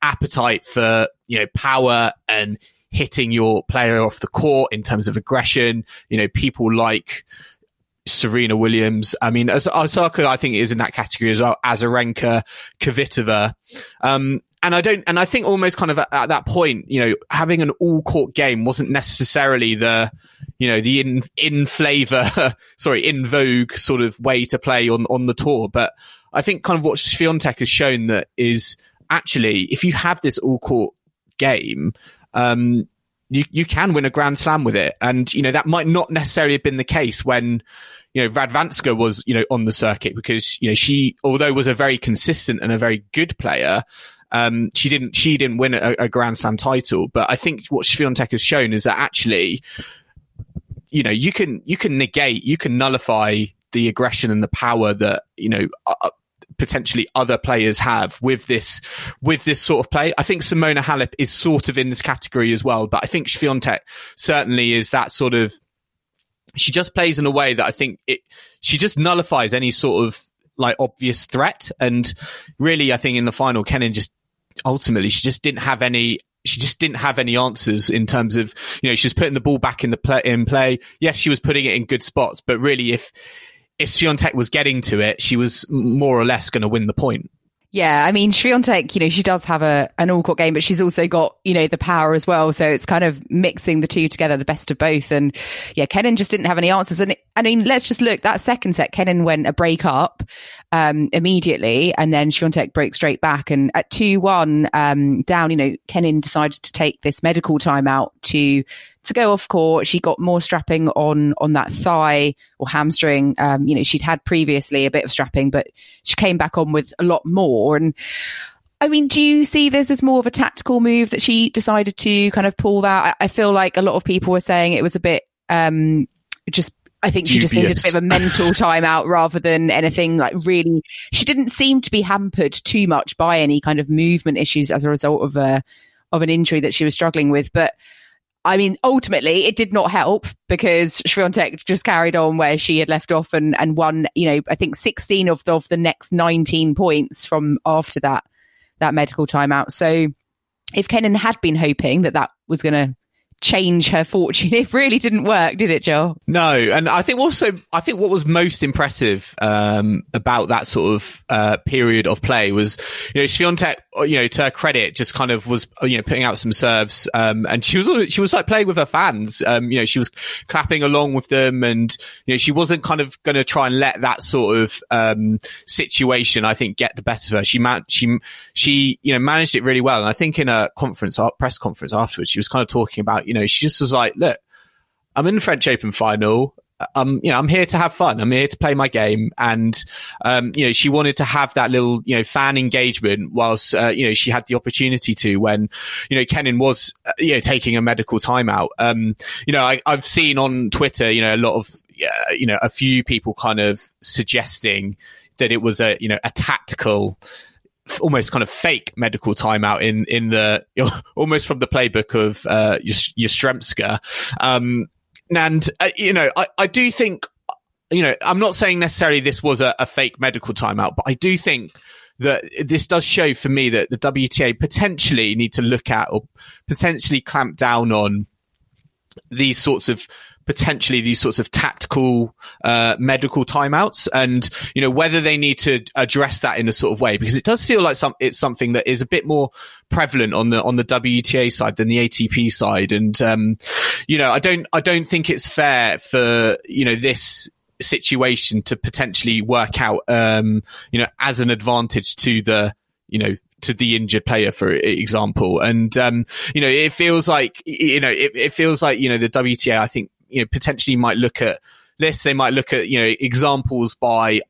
[SPEAKER 1] appetite for, you know, power and hitting your player off the court in terms of aggression. You know, people like Serena Williams. I mean, as Osaka, I think is in that category as well. Azarenka, Kvitova. Um, and I don't, and I think almost kind of at, at that point, you know, having an all court game wasn't necessarily the, you know, the in, in flavor, (laughs) sorry, in vogue sort of way to play on, on the tour. But I think kind of what Swiatek has shown that is actually, if you have this all court game, um, you, you can win a grand slam with it. And, you know, that might not necessarily have been the case when, you know, Radwanska was, you know, on the circuit because, you know, she, although was a very consistent and a very good player, um, she didn't, she didn't win a, a grand slam title. But I think what Swiatek has shown is that actually you know, you can, you can negate, you can nullify the aggression and the power that, you know, uh, potentially other players have with this with this sort of play. I think Simona Halep is sort of in this category as well, but I think Swiatek certainly is that sort of. She just plays in a way that I think it. She just nullifies any sort of like obvious threat, and really, I think in the final, Kenin just ultimately she just didn't have any she just didn't have any answers in terms of, you know, she was putting the ball back in the play, in play. Yes, she was putting it in good spots, but really if, if Swiatek was getting to it, she was more or less going to win the point.
[SPEAKER 2] Yeah, I mean, Swiatek, you know, she does have a an all court game, but she's also got, you know, the power as well. So it's kind of mixing the two together, the best of both. And yeah, Kenin just didn't have any answers. And I mean, let's just look that second set, Kenin went a break up um, immediately, and then Swiatek broke straight back. And at two one um, down, you know, Kenin decided to take this medical timeout to to go off court. She got more strapping on on that thigh or hamstring. Um, you know, she'd had previously a bit of strapping, but she came back on with a lot more. And I mean, do you see this as more of a tactical move that she decided to kind of pull that? I, I feel like a lot of people were saying it was a bit um, just I think she just needed a bit of a mental (laughs) timeout rather than anything like really. She didn't seem to be hampered too much by any kind of movement issues as a result of a of an injury that she was struggling with. But I mean, ultimately, it did not help because Swiatek just carried on where she had left off and, and won, you know, I think 16 of the, of the next 19 points from after that, that medical timeout. So if Kenin had been hoping that that was going to change her fortune. (laughs) It really didn't work, did it, Joel?
[SPEAKER 1] No, and I think also I think what was most impressive um, about that sort of uh, period of play was you know Swiatek, you know, to her credit, just kind of was you know putting out some serves, um, and she was she was like playing with her fans. Um, you know, she was clapping along with them, and you know she wasn't kind of going to try and let that sort of um, situation, I think, get the better of her. She man- she she you know managed it really well, and I think in a conference, press conference afterwards, she was kind of talking about you know, she just was like, look, I'm in the French Open final. um, you know, I'm here to have fun. I'm here to play my game. And, um, you know, she wanted to have that little, you know, fan engagement whilst, uh, you know, she had the opportunity to when, you know, Kenin was, uh, you know, taking a medical timeout. Um, you know, I, I've seen on Twitter, you know, a lot of, uh, you know, a few people kind of suggesting that it was a, you know, a tactical, almost kind of fake medical timeout in in the (laughs) almost from the playbook of uh, Yastremska. Um, and uh, you know, I, I do think you know I'm not saying necessarily this was a, a fake medical timeout, but I do think that this does show for me that the WTA potentially need to look at or potentially clamp down on these sorts of potentially these sorts of tactical uh, medical timeouts and you know whether they need to address that in a sort of way because it does feel like some it's something that is a bit more prevalent on the on the WTA side than the ATP side and um, you know I don't I don't think it's fair for you know this situation to potentially work out um, you know as an advantage to the you know to the injured player, for example. And, um, you know, it feels like, you know, it, it, feels like, you know, the WTA, I think you know, potentially might look at this. They might look at, you know, examples by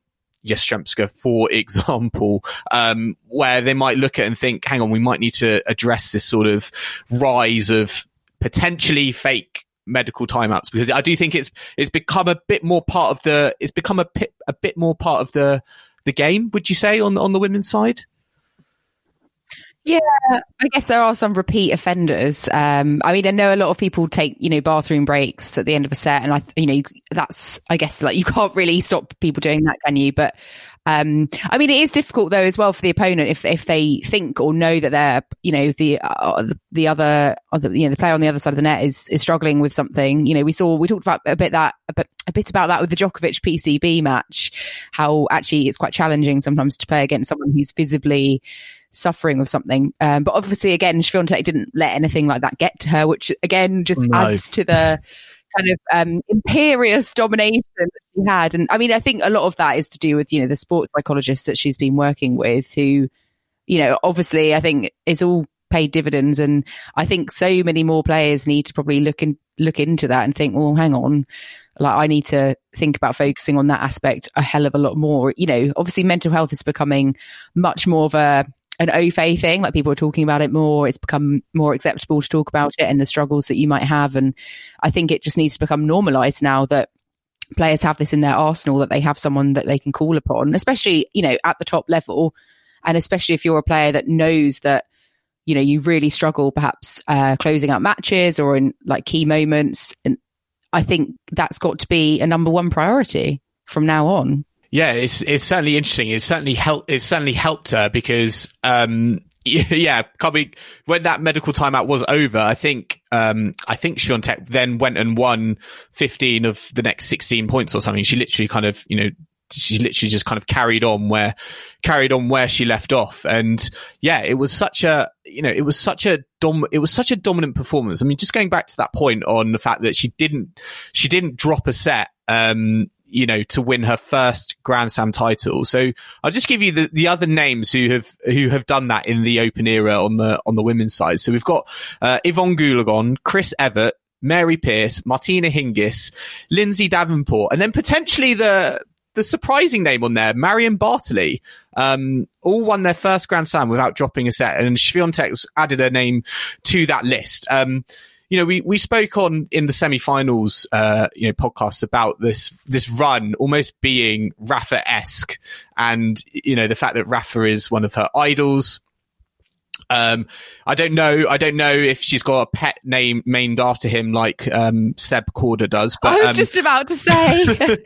[SPEAKER 1] Yastremska, for (laughs) example, um, where they might look at and think, hang on, we might need to address this sort of rise of potentially fake medical timeouts because I do think it's it's become a bit more part of the it's become a bit a bit more part of the the game. Would you say on on the women's side?
[SPEAKER 2] Yeah, I guess there are some repeat offenders. Um, I mean, I know a lot of people take, you know, bathroom breaks at the end of a set, and I, you know, that's, I guess, like you can't really stop people doing that, can you? But, um, I mean, it is difficult though as well for the opponent if if they think or know that they're, you know, the uh, the, the other, other, you know, the player on the other side of the net is is struggling with something. You know, we saw we talked about a bit that a bit, a bit about that with the Djokovic PCB match, how actually it's quite challenging sometimes to play against someone who's visibly suffering with something. Um, but obviously, again, Swiatek didn't let anything like that get to her, which again just no. adds to the kind of um, imperious domination that she had. And I mean, I think a lot of that is to do with you know the sports psychologist that she's been working with, who you know obviously I think is all paid dividends. And I think so many more players need to probably look in, look into that and think, well, hang on, like I need to think about focusing on that aspect a hell of a lot more. You know, obviously mental health is becoming much more of a an au fait thing. Like people are talking about it more. It's become more acceptable to talk about it and the struggles that you might have. And I think it just needs to become normalized now that players have this in their arsenal that they have someone that they can call upon, especially, you know, at the top level. And especially if you're a player that knows that, you know, you really struggle perhaps uh, closing out matches or in like key moments. And I think that's got to be a number one priority from now on.
[SPEAKER 1] Yeah, it's it's certainly interesting. It's certainly helped. It's certainly helped her because, um, (laughs) yeah, when that medical timeout was over, I think, um, I think Swiatek then went and won 15 of the next 16 points or something. She literally kind of, you know, she literally just kind of carried on where, carried on where she left off. And yeah, it was such a, you know, it was such a dom, it was such a dominant performance. I mean, just going back to that point on the fact that she didn't, she didn't drop a set. Um, you know, to win her first Grand Slam title. So I'll just give you the, the other names who have who have done that in the Open era on the on the women's side. So we've got uh, Evonne Goolagong, Chris Evert, Mary Pierce, Martina Hingis, Lindsay Davenport, and then potentially the the surprising name on there, Marion Bartoli, um, all won their first Grand Slam without dropping a set, and Swiatek's added a name to that list. Um, you know, we, we spoke on in the semi-finals, uh, you know, podcasts about this, this run almost being Rafa-esque and, you know, the fact that Rafa is one of her idols. Um, I don't know. I don't know if she's got a pet name named after him, like um, Seb Korda does. But
[SPEAKER 2] I was
[SPEAKER 1] um,
[SPEAKER 2] just about to say.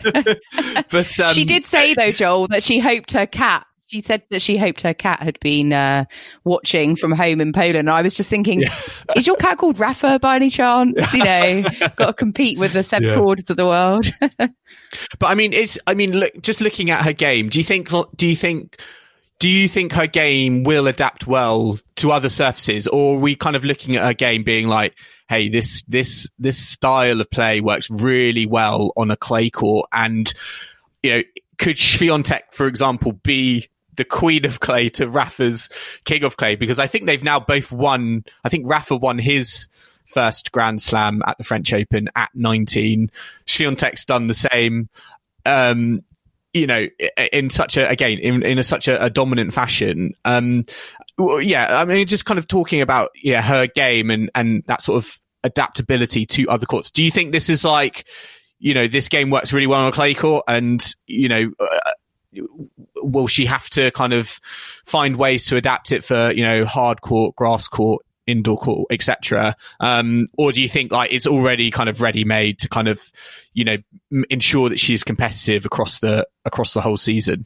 [SPEAKER 2] (laughs)
[SPEAKER 1] but
[SPEAKER 2] she um, did say though, Joel, that she hoped her cat she said that she hoped her cat had been uh, watching from home in Poland. I was just thinking, yeah. (laughs) is your cat called Rafa by any chance? You know, (laughs) got to compete with the Seb yeah. Kordas of the world. (laughs)
[SPEAKER 1] but I mean, it's. I mean, look, just looking at her game, do you think? Do you think? Do you think her game will adapt well to other surfaces, or are we kind of looking at her game being like, "Hey, this this this style of play works really well on a clay court," and you know, could Swiatek, for example, be the queen of clay to Rafa's king of clay because I think they've now both won. I think Rafa won his first Grand Slam at the French Open at 19. Swiatek's done the same. Um, you know, in such a again in in a, such a, a dominant fashion. Um, yeah, I mean, just kind of talking about yeah her game and and that sort of adaptability to other courts. Do you think this is like, you know, this game works really well on a clay court, and you know, uh, will she have to kind of find ways to adapt it for you know hard court, grass court, indoor court, etc. Um, or do you think like it's already kind of ready made to kind of you know m- ensure that she's competitive across the across the whole season?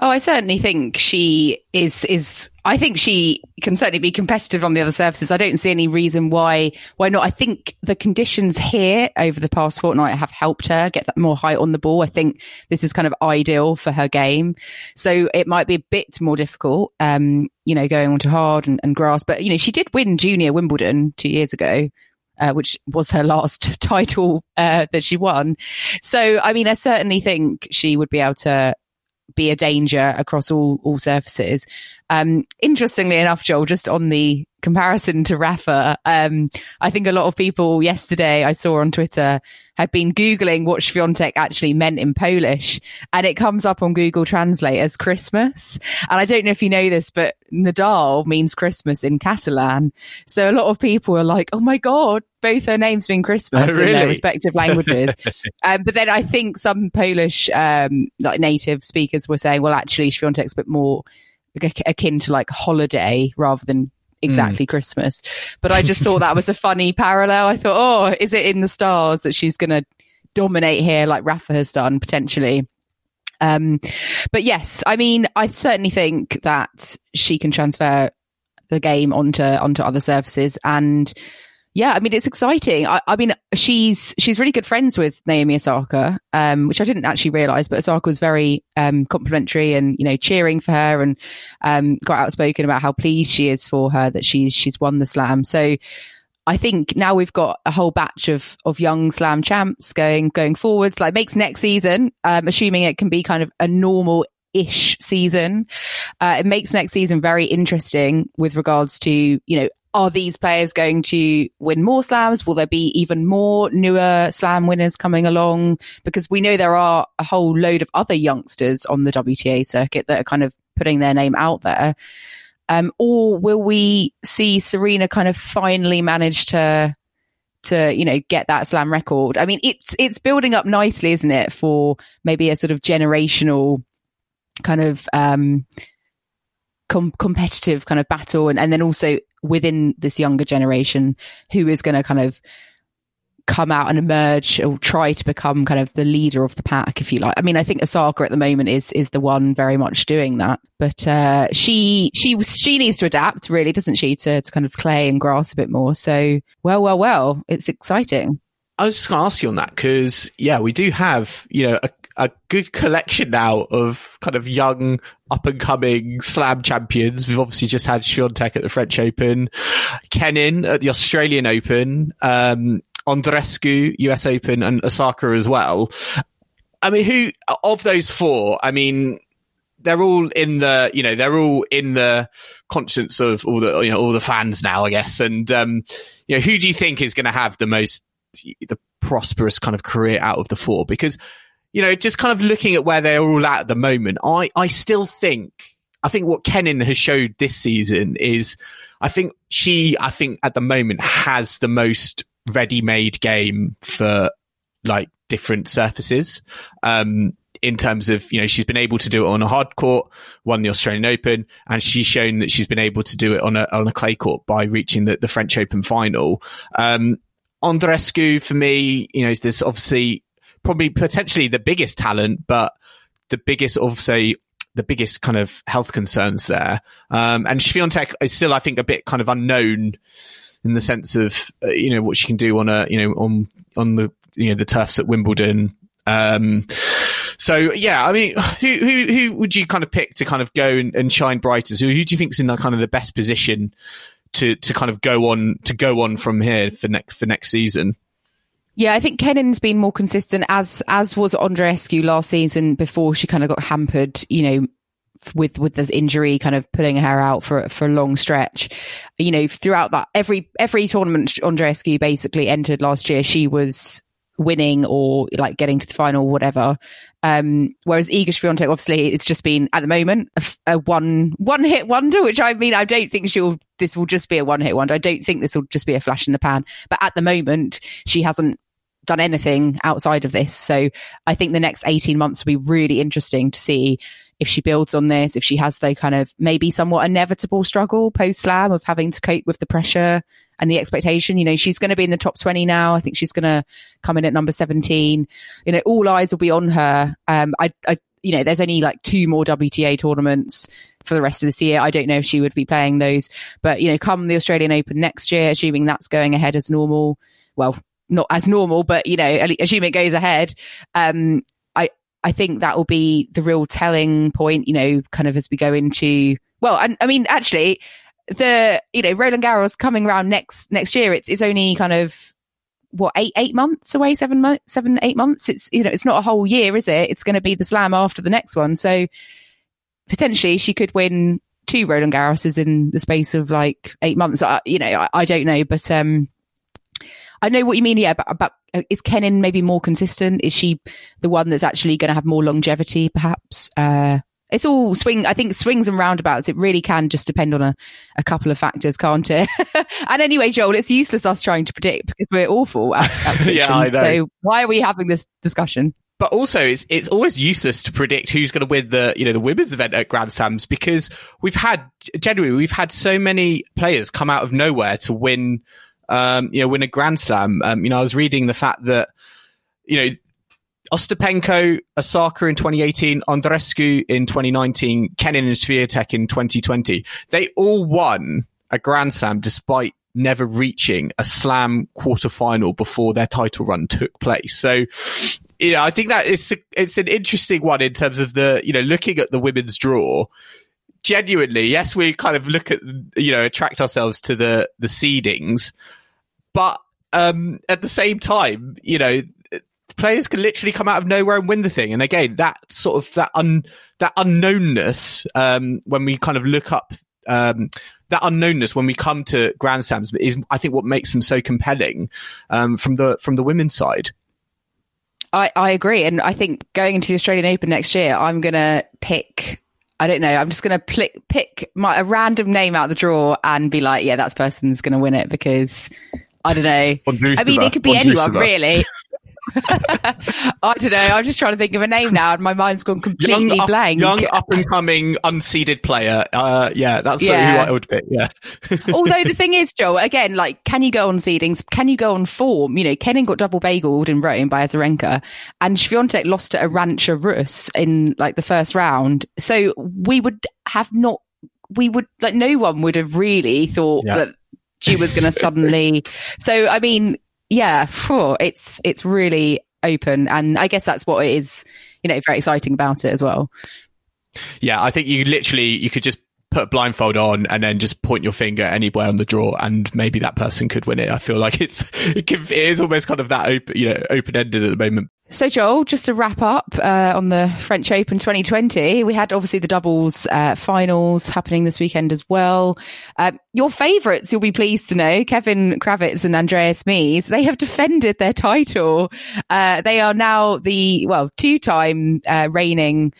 [SPEAKER 2] Oh, I certainly think she is is I think she can certainly be competitive on the other surfaces. I don't see any reason why why not. I think the conditions here over the past fortnight have helped her get that more height on the ball. I think this is kind of ideal for her game. So it might be a bit more difficult, um, you know, going onto hard and, and grass. But you know, she did win junior Wimbledon two years ago, uh, which was her (laughs) last title uh, that she won. So, I mean, I certainly think she would be able to be a danger across all all surfaces. Um, interestingly enough, Joel, just on the comparison to Rafa, um, I think a lot of people yesterday I saw on Twitter had been googling what Swiatek actually meant in Polish, and it comes up on Google Translate as Christmas. And I don't know if you know this, but Nadal means Christmas in Catalan. So a lot of people are like, "Oh my god, both their names mean Christmas
[SPEAKER 1] Oh, really?
[SPEAKER 2] in their respective languages." (laughs) um, but then I think some Polish um, like native speakers were saying, "Well, actually, Swiatek's a bit more akin to like holiday rather than." Exactly Christmas, but I just thought that was a (laughs) funny parallel. I thought, oh, is it in the stars that she's going to dominate here like Rafa has done potentially? Um, but yes, I mean, I certainly think that she can transfer the game onto onto other surfaces, and yeah, I mean, it's exciting. I, I mean, she's she's really good friends with Naomi Osaka, um, which I didn't actually realize, but Osaka was very um, complimentary and you know cheering for her and um, got outspoken about how pleased she is for her that she's she's won the slam. So. I think now we've got a whole batch of of young slam champs going going forwards. Like makes next season, um, assuming it can be kind of a normal ish season, uh, it makes next season very interesting with regards to you know are these players going to win more slams? Will there be even more newer slam winners coming along? Because we know there are a whole load of other youngsters on the WTA circuit that are kind of putting their name out there. Um, or will we see Serena kind of finally manage to to you know get that slam record? I mean, it's it's building up nicely, isn't it, for maybe a sort of generational kind of um, com- competitive kind of battle, and, and then also within this younger generation, who is going to kind of come out and emerge or try to become kind of the leader of the pack, if you like. I mean, I think Osaka at the moment is is the one very much doing that, but uh, she she she needs to adapt, really, doesn't she, to to kind of clay and grass a bit more. So, well, well, well, it's exciting.
[SPEAKER 1] I was just going to ask you on that because, yeah, we do have, you know, a, a good collection now of kind of young, up and coming slam champions. We've obviously just had Swiatek at the French Open, Kenin at the Australian Open, um, Andreescu, US Open, and Osaka as well. I mean, who of those four? I mean, they're all in the, you know, they're all in the conscience of all the, you know, all the fans now, I guess. And, um, you know, who do you think is going to have the most, the prosperous kind of career out of the four? Because, you know, just kind of looking at where they're all at at the moment, I, I still think, I think what Kenin has showed this season is, I think she, I think at the moment has the most ready-made game for like different surfaces. Um, in terms of, you know, she's been able to do it on a hard court, won the Australian Open, and she's shown that she's been able to do it on a, on a clay court by reaching the, the French Open final. Um, Andreescu for me, you know, is this obviously probably potentially the biggest talent, but the biggest, obviously, the biggest kind of health concerns there. Um, and Swiatek is still, I think, a bit kind of unknown in the sense of, uh, you know, what she can do on a, you know, on, on the, you know, the turfs at Wimbledon. Um, so yeah, I mean, who, who, who would you kind of pick to kind of go and, and shine brightest? Who, who do you think is in that kind of the best position to, to kind of go on, to go on from here for next, for next season?
[SPEAKER 2] Yeah, I think Kenin's been more consistent as as was Andreescu last season before she kind of got hampered, you know, with with the injury kind of pulling her out for for a long stretch. You know, throughout that every every tournament Andreescu basically entered last year, she was winning or like getting to the final, or whatever. Um, whereas Iga Swiatek, obviously, it's just been at the moment a, a, one one hit wonder. Which I mean, I don't think she'll. This will just be a one hit wonder. I don't think this will just be a flash in the pan. But at the moment, she hasn't done anything outside of this. So I think the next 18 months will be really interesting to see if she builds on this, if she has the kind of maybe somewhat inevitable struggle post slam of having to cope with the pressure and the expectation. You know, she's going to be in the top 20 now. I think she's going to come in at number 17. You know, all eyes will be on her. Um, I, I, you know, there's only like two more WTA tournaments for the rest of this year. I don't know if she would be playing those, but you know, come the Australian Open next year, assuming that's going ahead as normal. Well, not as normal, but you know, assume it goes ahead. Um, I I think that will be the real telling point. You know, kind of as we go into well, I, I mean, actually, the you know Roland Garros coming around next next year. It's it's only kind of what eight eight months away, seven months, seven eight months. It's you know it's not a whole year, is it? It's going to be the Slam after the next one, so potentially she could win two Roland Garroses in the space of like eight months. You know, I, I don't know, but um, I know what you mean. Yeah, but, but uh, is Kenin maybe more consistent? Is she the one that's actually going to have more longevity? Perhaps. Uh, it's all swing. I think swings and roundabouts. It really can just depend on a, a couple of factors, can't it? (laughs) and anyway, Joel, it's useless us trying to predict because we're awful at, at (laughs) yeah, I know. So why are we having this discussion?
[SPEAKER 1] But also, it's it's always useless to predict who's going to win the you know the women's event at Grand Slams because we've had generally we've had so many players come out of nowhere to win um, you know, win a Grand Slam. Um, you know, I was reading the fact that, you know, Ostapenko, Osaka in 2018, Andreescu in 2019, Kenin and Swiatek in 2020. They all won a Grand Slam despite never reaching a slam quarterfinal before their title run took place. So, you know, I think that it's, it's an interesting one in terms of the, you know, looking at the women's draw genuinely, yes, we kind of look at, you know, attract ourselves to the, the seedings, but, um, at the same time, you know, players can literally come out of nowhere and win the thing. And again, that sort of, that un, that unknownness, um, when we kind of look up, um, that unknownness when we come to Grand Slams is, I think, what makes them so compelling, um, from the, from the women's side.
[SPEAKER 2] I, I agree. And I think going into the Australian Open next year, I'm going to pick I don't know. I'm just going to pick pick my a random name out of the drawer and be like, yeah, that person's going to win it because I don't know. I mean, it could be anyone really. (laughs) (laughs) I don't know. I'm just trying to think of a name now, and my mind's gone completely
[SPEAKER 1] young,
[SPEAKER 2] blank.
[SPEAKER 1] Young, up and coming, unseeded player. Uh, yeah, that's yeah. who I would pick. Yeah. (laughs)
[SPEAKER 2] Although the thing is, Joel, again, like, can you go on seedings? Can you go on form? You know, Kenin got double bageled in Rome by Azarenka, and Swiatek lost to Arantxa Rus in like the first round. So we would have not. We would like no one would have really thought yeah. that she was going (laughs) to suddenly. So I mean, yeah, sure. It's it's really open, and I guess that's what it is. You know, very exciting about it as well.
[SPEAKER 1] Yeah, I think you literally you could just put a blindfold on and then just point your finger anywhere on the draw and maybe that person could win it. I feel like it's it, can, it is almost kind of that open, you know, open ended at the moment.
[SPEAKER 2] So, Joel, just to wrap up uh, on the French Open 2020, we had obviously the doubles uh, finals happening this weekend as well. Uh, your favourites, you'll be pleased to know, Kevin Krawietz and Andreas Mies, they have defended their title. Uh, they are now the, well, two time uh, reigning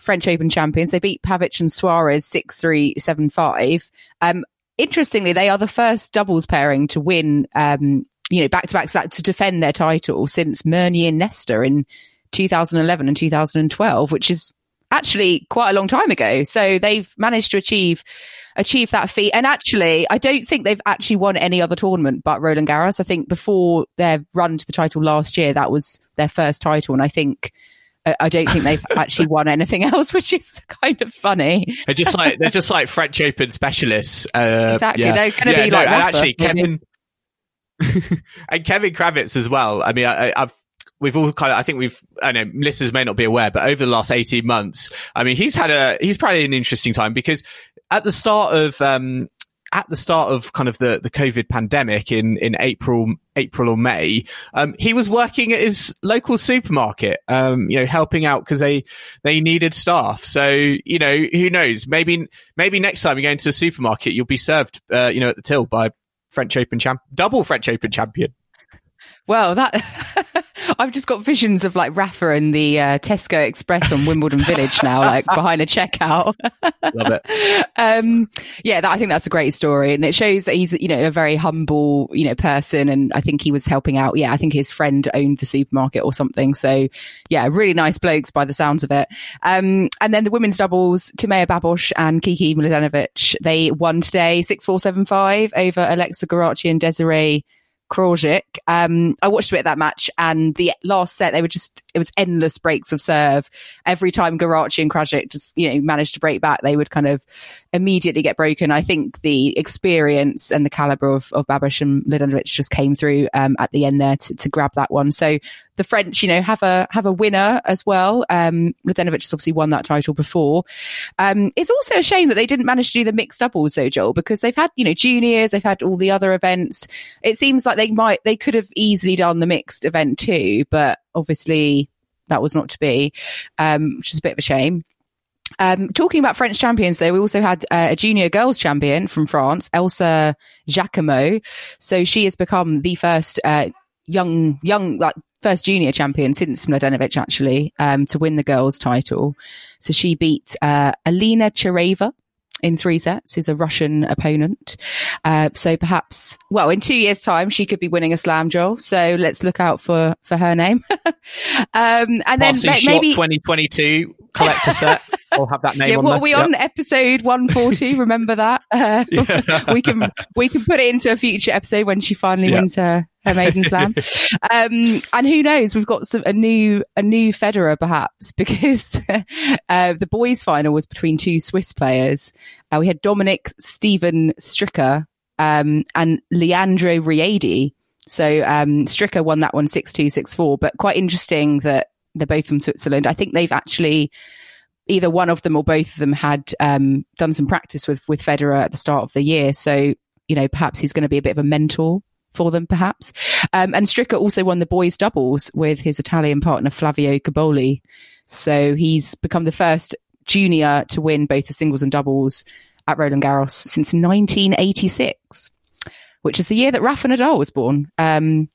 [SPEAKER 2] French Open champions. They beat Pavic and Soares 6 3 7 5. Um, interestingly, they are the first doubles pairing to win um, you know, back to back to defend their title since Mirnyi and Nestor in 2011 and 2012, which is actually quite a long time ago. So they've managed to achieve achieve that feat. And actually, I don't think they've actually won any other tournament but Roland Garros. I think before their run to the title last year, that was their first title. And I think I don't think they've (laughs) actually won anything else, which is kind of funny.
[SPEAKER 1] They're just like they're just like French Open specialists. Uh,
[SPEAKER 2] exactly, yeah. they're going to yeah, be no, like.
[SPEAKER 1] And actually, Kevin (laughs) and Kevin Krawietz as well. I mean, I, have we've all kind of, I think we've, I know listeners may not be aware, but over the last 18 months, I mean, he's had a, he's probably an interesting time because at the start of, um, at the start of kind of the, the COVID pandemic in, in April, April or May, um, he was working at his local supermarket, um, you know, helping out because they, they needed staff. So, you know, who knows? Maybe, maybe next time you go into the supermarket, you'll be served, uh, you know, at the till by French Open champ, double French Open champion.
[SPEAKER 2] Well, that (laughs) I've just got visions of like Rafa and the uh, Tesco Express on Wimbledon Village now, like behind a checkout. (laughs)
[SPEAKER 1] Love it. (laughs)
[SPEAKER 2] um, yeah, that, I think that's a great story, and it shows that he's you know a very humble you know person, and I think he was helping out. Yeah, I think his friend owned the supermarket or something. So yeah, really nice blokes by the sounds of it. Um, and then the women's doubles, Timea Babos and Kiki Mladenovic, they won today six four seven five over Alexa Guarachi and Desirae. Krawczyk. Um, I watched a bit of that match and the last set, they were just, it was endless breaks of serve. Every time Guarachi and Krawczyk just, you know, managed to break back, they would kind of immediately get broken. I think the experience and the caliber of, of Babos and Mladenovic just came through, um, at the end there to, to grab that one. So the French, you know, have a, have a winner as well. Um, Mladenovic has obviously won that title before. Um, it's also a shame that they didn't manage to do the mixed doubles though, Joel, because they've had, you know, juniors, they've had all the other events. It seems like they might, they could have easily done the mixed event too, but obviously that was not to be, um, which is a bit of a shame. Um, talking about French champions, though, we also had uh, a junior girls champion from France, Elsa Jacquemot. So she has become the first uh, young, young, like first junior champion since Mladenovic actually um, to win the girls' title. So she beat uh, Alina Charaeva in three sets, who's a Russian opponent. Uh, so perhaps, well, in two years' time, she could be winning a slam, Joel. So let's look out for for her name. (laughs) um, and then maybe
[SPEAKER 1] 2022 collector set. (laughs) I'll have that name
[SPEAKER 2] yeah,
[SPEAKER 1] on there.
[SPEAKER 2] we
[SPEAKER 1] Yep.
[SPEAKER 2] on episode 140? Remember that? Uh, (laughs) we can we can put it into a future episode when she finally
[SPEAKER 1] Yeah.
[SPEAKER 2] wins her her maiden slam. (laughs) um, and who knows? We've got some a new a new Federer perhaps (laughs) because uh, the boys' final was between two Swiss players. Uh, we had Dominic Stephan Stricker um, and Leandro Riedi. So um, Stricker won that one 6-2, 6-4. But quite interesting that they're both from Switzerland. I think they've actually either one of them or both of them had um, done some practice with with Federer at the start of the year. So you know, perhaps he's going to be a bit of a mentor for them, perhaps. Um, and Stricker also won the boys' doubles with his Italian partner Flavio Cobolli. So he's become the first junior to win both the singles and doubles at Roland Garros since 1986, which is the year that Rafa Nadal was born. Um,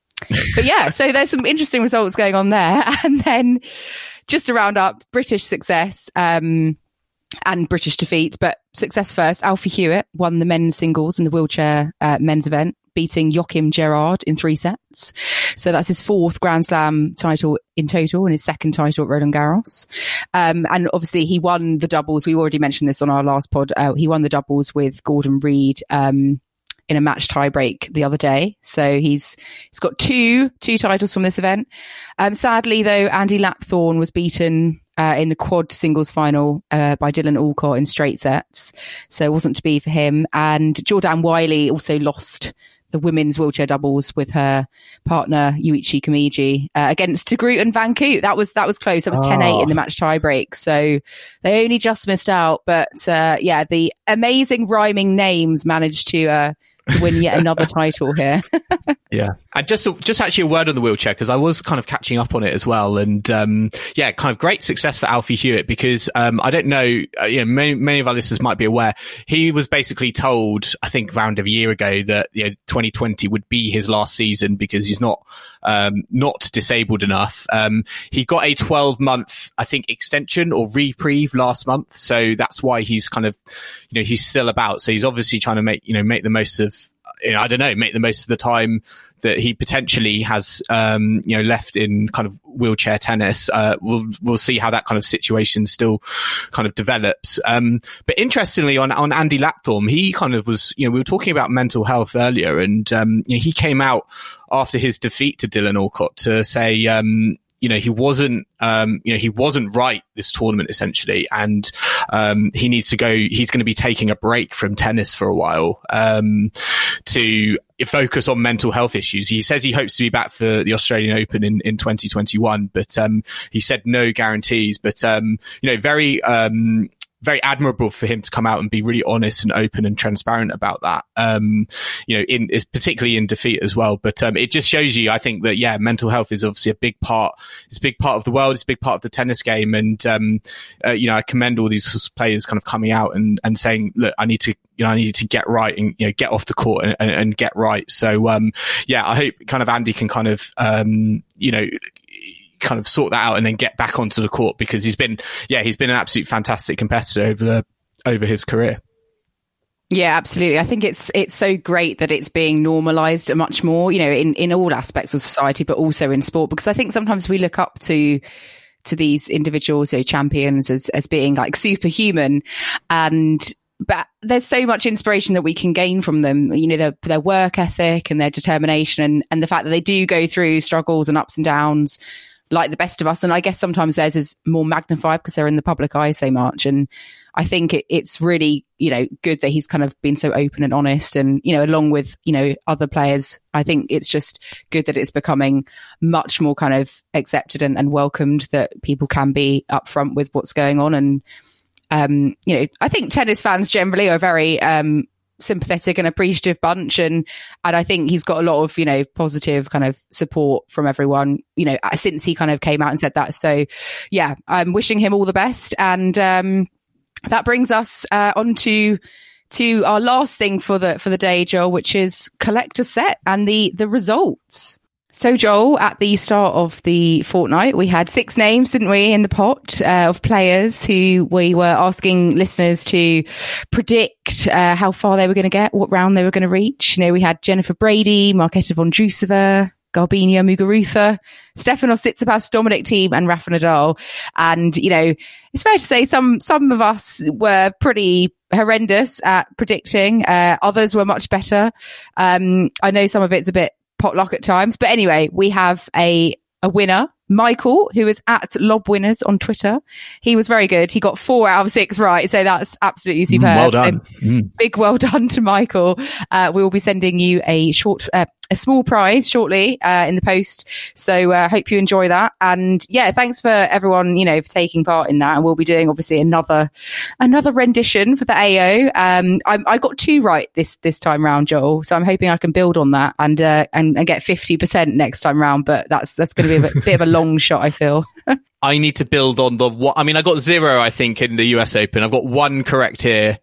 [SPEAKER 2] but yeah, so there's some interesting results going on there. (laughs) And then just to round up, British success um, and British defeat, but success first. Alfie Hewett won the men's singles in the wheelchair uh, men's event, beating Joachim Gerard in three sets. So that's his fourth Grand Slam title in total and his second title at Roland Garros. Um, and obviously he won the doubles. We already mentioned this on our last pod. Uh, he won the doubles with Gordon Reid. Um, in a match tiebreak the other day. So he's he's got two two titles from this event. Um, sadly, though, Andy Lapthorne was beaten uh, in the quad singles final uh, by Dylan Alcott in straight sets, so it wasn't to be for him. And Jordanne Whiley also lost the women's wheelchair doubles with her partner Yuichi Kamiji uh, against de Groot and Van Koot. That was that was close. That was 10-8 in the match tiebreak. So they only just missed out. But uh, yeah, the amazing rhyming names managed to uh, to win yet another title here. (laughs)
[SPEAKER 1] Yeah, and just just actually a word on the wheelchair because I was kind of catching up on it as well, and um, yeah, kind of great success for Alfie Hewett because um, I don't know, uh, you know, many, many of our listeners might be aware he was basically told I think around a year ago that you know 2020 would be his last season because he's not um, not disabled enough. Um, he got a 12 month I think extension or reprieve last month, so that's why he's kind of you know he's still about. So he's obviously trying to make you know make the most of you know, I don't know, make the most of the time that he potentially has, um, you know, left in kind of wheelchair tennis. Uh, we'll, we'll see how that kind of situation still kind of develops. Um, but interestingly on, on Andy Lapthorne, he kind of was, you know, we were talking about mental health earlier and, um, you know, he came out after his defeat to Dylan Alcott to say, um, you know, he wasn't, um, you know, he wasn't right this tournament essentially. And, um, he needs to go, he's going to be taking a break from tennis for a while, um, to focus on mental health issues. He says he hopes to be back for the Australian Open in, in 2021, but, um, he said no guarantees, but, um, you know, very, um, very admirable for him to come out and be really honest and open and transparent about that. Um, you know, in particularly in defeat as well. But um, it just shows you, I think that yeah, mental health is obviously a big part. It's a big part of the world. It's a big part of the tennis game. And um, uh, you know, I commend all these players kind of coming out and and saying, look, I need to you know, I needed to get right and, you know, get off the court and, and, and get right. So, um, yeah, I hope kind of Andy can kind of, um, you know, kind of sort that out and then get back onto the court because he's been, yeah, he's been an absolute fantastic competitor over the, over his career.
[SPEAKER 2] Yeah, absolutely. I think it's it's so great that it's being normalized much more, you know, in in all aspects of society, but also in sport. Because I think sometimes we look up to to these individuals, you know, champions as as being like superhuman, and but there's so much inspiration that we can gain from them. You know, their their work ethic and their determination, and and the fact that they do go through struggles and ups and downs like the best of us. And I guess sometimes theirs is more magnified because they're in the public eye so much. And I think it, it's really, you know, good that he's kind of been so open and honest. And, you know, along with, you know, other players, I think it's just good that it's becoming much more kind of accepted and, and welcomed that people can be upfront with what's going on. And, um, you know, I think tennis fans generally are very, um, sympathetic and appreciative bunch. And and I think he's got a lot of you know positive kind of support from everyone you know since he kind of came out and said that. So yeah I'm wishing him all the best. And um that brings us uh, on to to our last thing for the for the day Joel which is collector set and the the results so, Joel, at the start of the fortnight, we had six names, didn't we, in the pot uh, of players who we were asking listeners to predict uh, how far they were going to get, what round they were going to reach. You know, we had Jennifer Brady, Marketa Vondrousova, Garbiñe Muguruza, Stefanos Tsitsipas, Dominic Thiem, and Rafa Nadal. And, you know, it's fair to say some, some of us were pretty horrendous at predicting. Uh, others were much better. Um, I know some of it's a bit potluck at times. But anyway, we have a, a winner, Michael, who is at Lob Winners on Twitter. He was very good. He got four out of six right. So that's absolutely superb.
[SPEAKER 1] Well done.
[SPEAKER 2] So mm. Big well done to Michael. Uh, we will be sending you a short, uh, a small prize shortly uh, in the post. So I uh, hope you enjoy that. And yeah, thanks for everyone, you know, for taking part in that. And we'll be doing obviously another another rendition for the AO. Um, I, I got two right this this time round, Joel. So I'm hoping I can build on that and uh, and, and get fifty percent next time round. But that's that's going to be a bit, bit of a long (laughs) shot, I feel. (laughs)
[SPEAKER 1] I need to build on the what. I mean, I got zero, I think, in the US Open. I've got one correct here.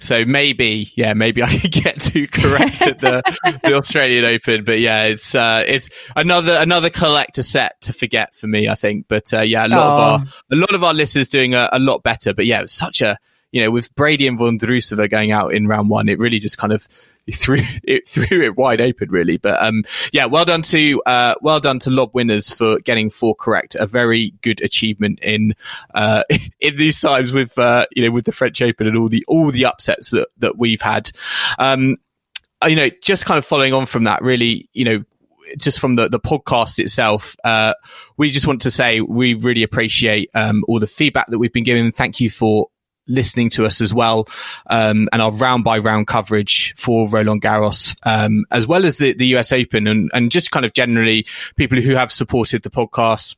[SPEAKER 1] So maybe, yeah, maybe (laughs) I could get two correct at the, the Australian Open. But yeah, it's uh, it's another another collector set to forget for me, I think. But uh, yeah, a lot Aww. of our a lot of our listeners doing a, a lot better. But yeah, it was such a you know, with Brady and Vondrousova going out in round one, it really just kind of (laughs) threw it threw it wide open, really. But um, yeah, well done to uh, well done to Lob winners for getting four correct. A very good achievement in uh, (laughs) in these times with uh, you know with the French Open and all the all the upsets that that we've had. Um, you know, just kind of following on from that, really, you know, just from the, the podcast itself, uh, we just want to say we really appreciate um, all the feedback that we've been given. Thank you for listening to us as well, um, and our round by round coverage for Roland Garros, um, as well as the, the US Open and, and just kind of generally people who have supported the podcast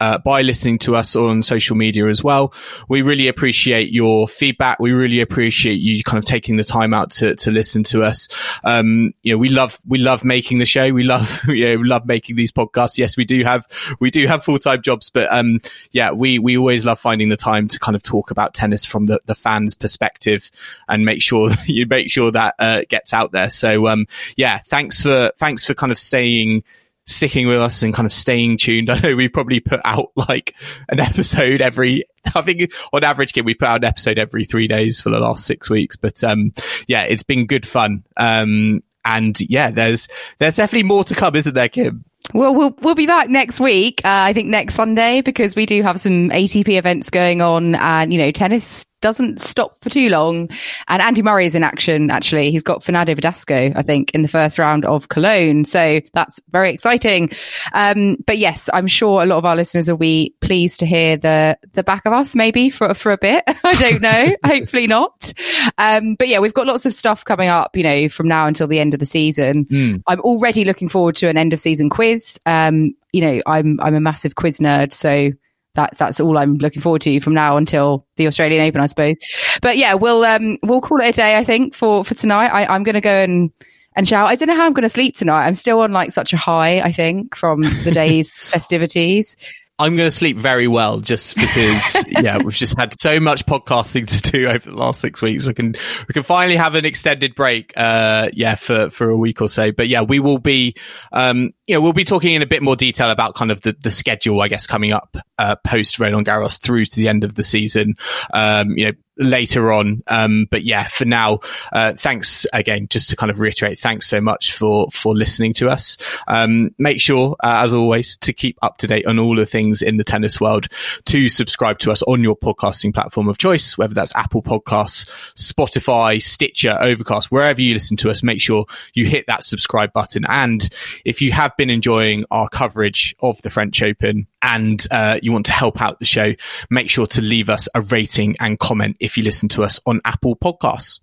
[SPEAKER 1] uh, by listening to us on social media as well. We really appreciate your feedback. We really appreciate you kind of taking the time out to, to listen to us. Um, you know, we love, we love making the show. We love, (laughs) you know, we love making these podcasts. Yes, we do have, we do have full-time jobs, but, um, yeah, we, we always love finding the time to kind of talk about tennis from the, the fans perspective and make sure (laughs) you make sure that, uh, gets out there. So, um, yeah, thanks for, thanks for kind of staying, sticking with us and kind of staying tuned. (laughs) I know we've probably put out like an episode every, I think on average, Kim, we put out an episode every three days for the last six weeks. But, um, yeah, it's been good fun. Um, and yeah, there's, there's definitely more to come, isn't there, Kim?
[SPEAKER 2] Well, we'll we'll be back next week. Uh, I think next Sunday because we do have some ATP events going on, and you know, tennis doesn't stop for too long. And Andy Murray is in action. Actually, he's got Fernando Verdasco, I think, in the first round of Cologne. So that's very exciting. Um, but yes, I'm sure a lot of our listeners will be pleased to hear the the back of us maybe for for a bit. (laughs) I don't know. (laughs) Hopefully not. Um, but yeah, we've got lots of stuff coming up. You know, from now until the end of the season. Mm. I'm already looking forward to an end of season quiz. Um, you know, I'm I'm a massive quiz nerd, so that that's all I'm looking forward to from now until the Australian Open, I suppose. But yeah, we'll um we'll call it a day. I think for for tonight. I, I'm going to go and and shout. I don't know how I'm going to sleep tonight. I'm still on like such a high. I think from the (laughs) day's festivities.
[SPEAKER 1] I'm going to sleep very well just because, (laughs) yeah, we've just had so much podcasting to do over the last six weeks. We can, we can finally have an extended break, uh, yeah, for, for a week or so. But yeah, we will be, um, you know, we'll be talking in a bit more detail about kind of the, the schedule, I guess, coming up, uh, post Roland Garros through to the end of the season. Um, you know, later on. Um, but yeah, for now, uh, thanks again, just to kind of reiterate, thanks so much for, for listening to us. Um, make sure, uh, as always, to keep up to date on all the things in the tennis world, to subscribe to us on your podcasting platform of choice, whether that's Apple Podcasts, Spotify, Stitcher, Overcast, wherever you listen to us, make sure you hit that subscribe button. And if you have been enjoying our coverage of the French Open and uh, you want to help out the show, make sure to leave us a rating and comment if you listen to us on Apple Podcasts.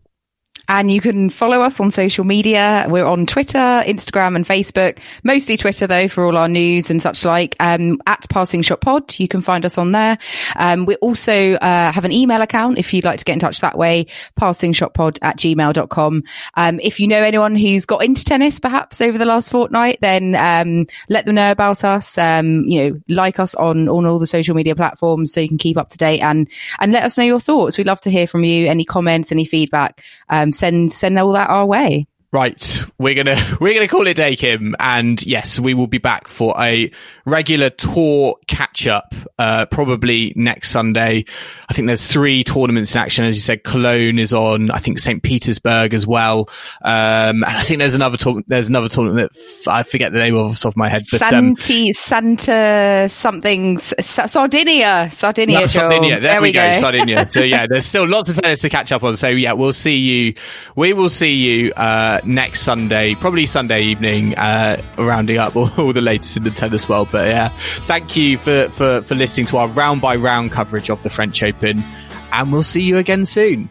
[SPEAKER 2] And you can follow us on social media. We're on Twitter, Instagram, and Facebook. Mostly Twitter, though, for all our news and such like. Um, at Passing Shot Pod, you can find us on there. Um, we also uh, have an email account if you'd like to get in touch that way. Passingshotpod at gmail.com. Um, if you know anyone who's got into tennis, perhaps over the last fortnight, then um, let them know about us. Um, you know, like us on on all the social media platforms so you can keep up to date and and let us know your thoughts. We'd love to hear from you. Any comments, any feedback. Um, send send all that our way.
[SPEAKER 1] Right, we're gonna (laughs) we're gonna call it day, Kim, and yes, we will be back for a regular tour catch up, uh, probably next Sunday. I think there's three tournaments in action, as you said. Cologne is on, I think St. Petersburg as well, um, and I think there's another tour- there's another tournament that f- I forget the name of off the top of my head, but um,
[SPEAKER 2] Santa something Sardinia, Sardinia.
[SPEAKER 1] Sardinia. There, we go,
[SPEAKER 2] go.
[SPEAKER 1] Sardinia. So yeah, (laughs) there's still lots of tennis to catch up on. So yeah, we'll see you. We will see you uh, next Sunday, probably Sunday evening, uh, rounding up (laughs) all, all the latest in the tennis world. But yeah, thank you for, for, for listening to our round by round coverage of the French Open, and we'll see you again soon.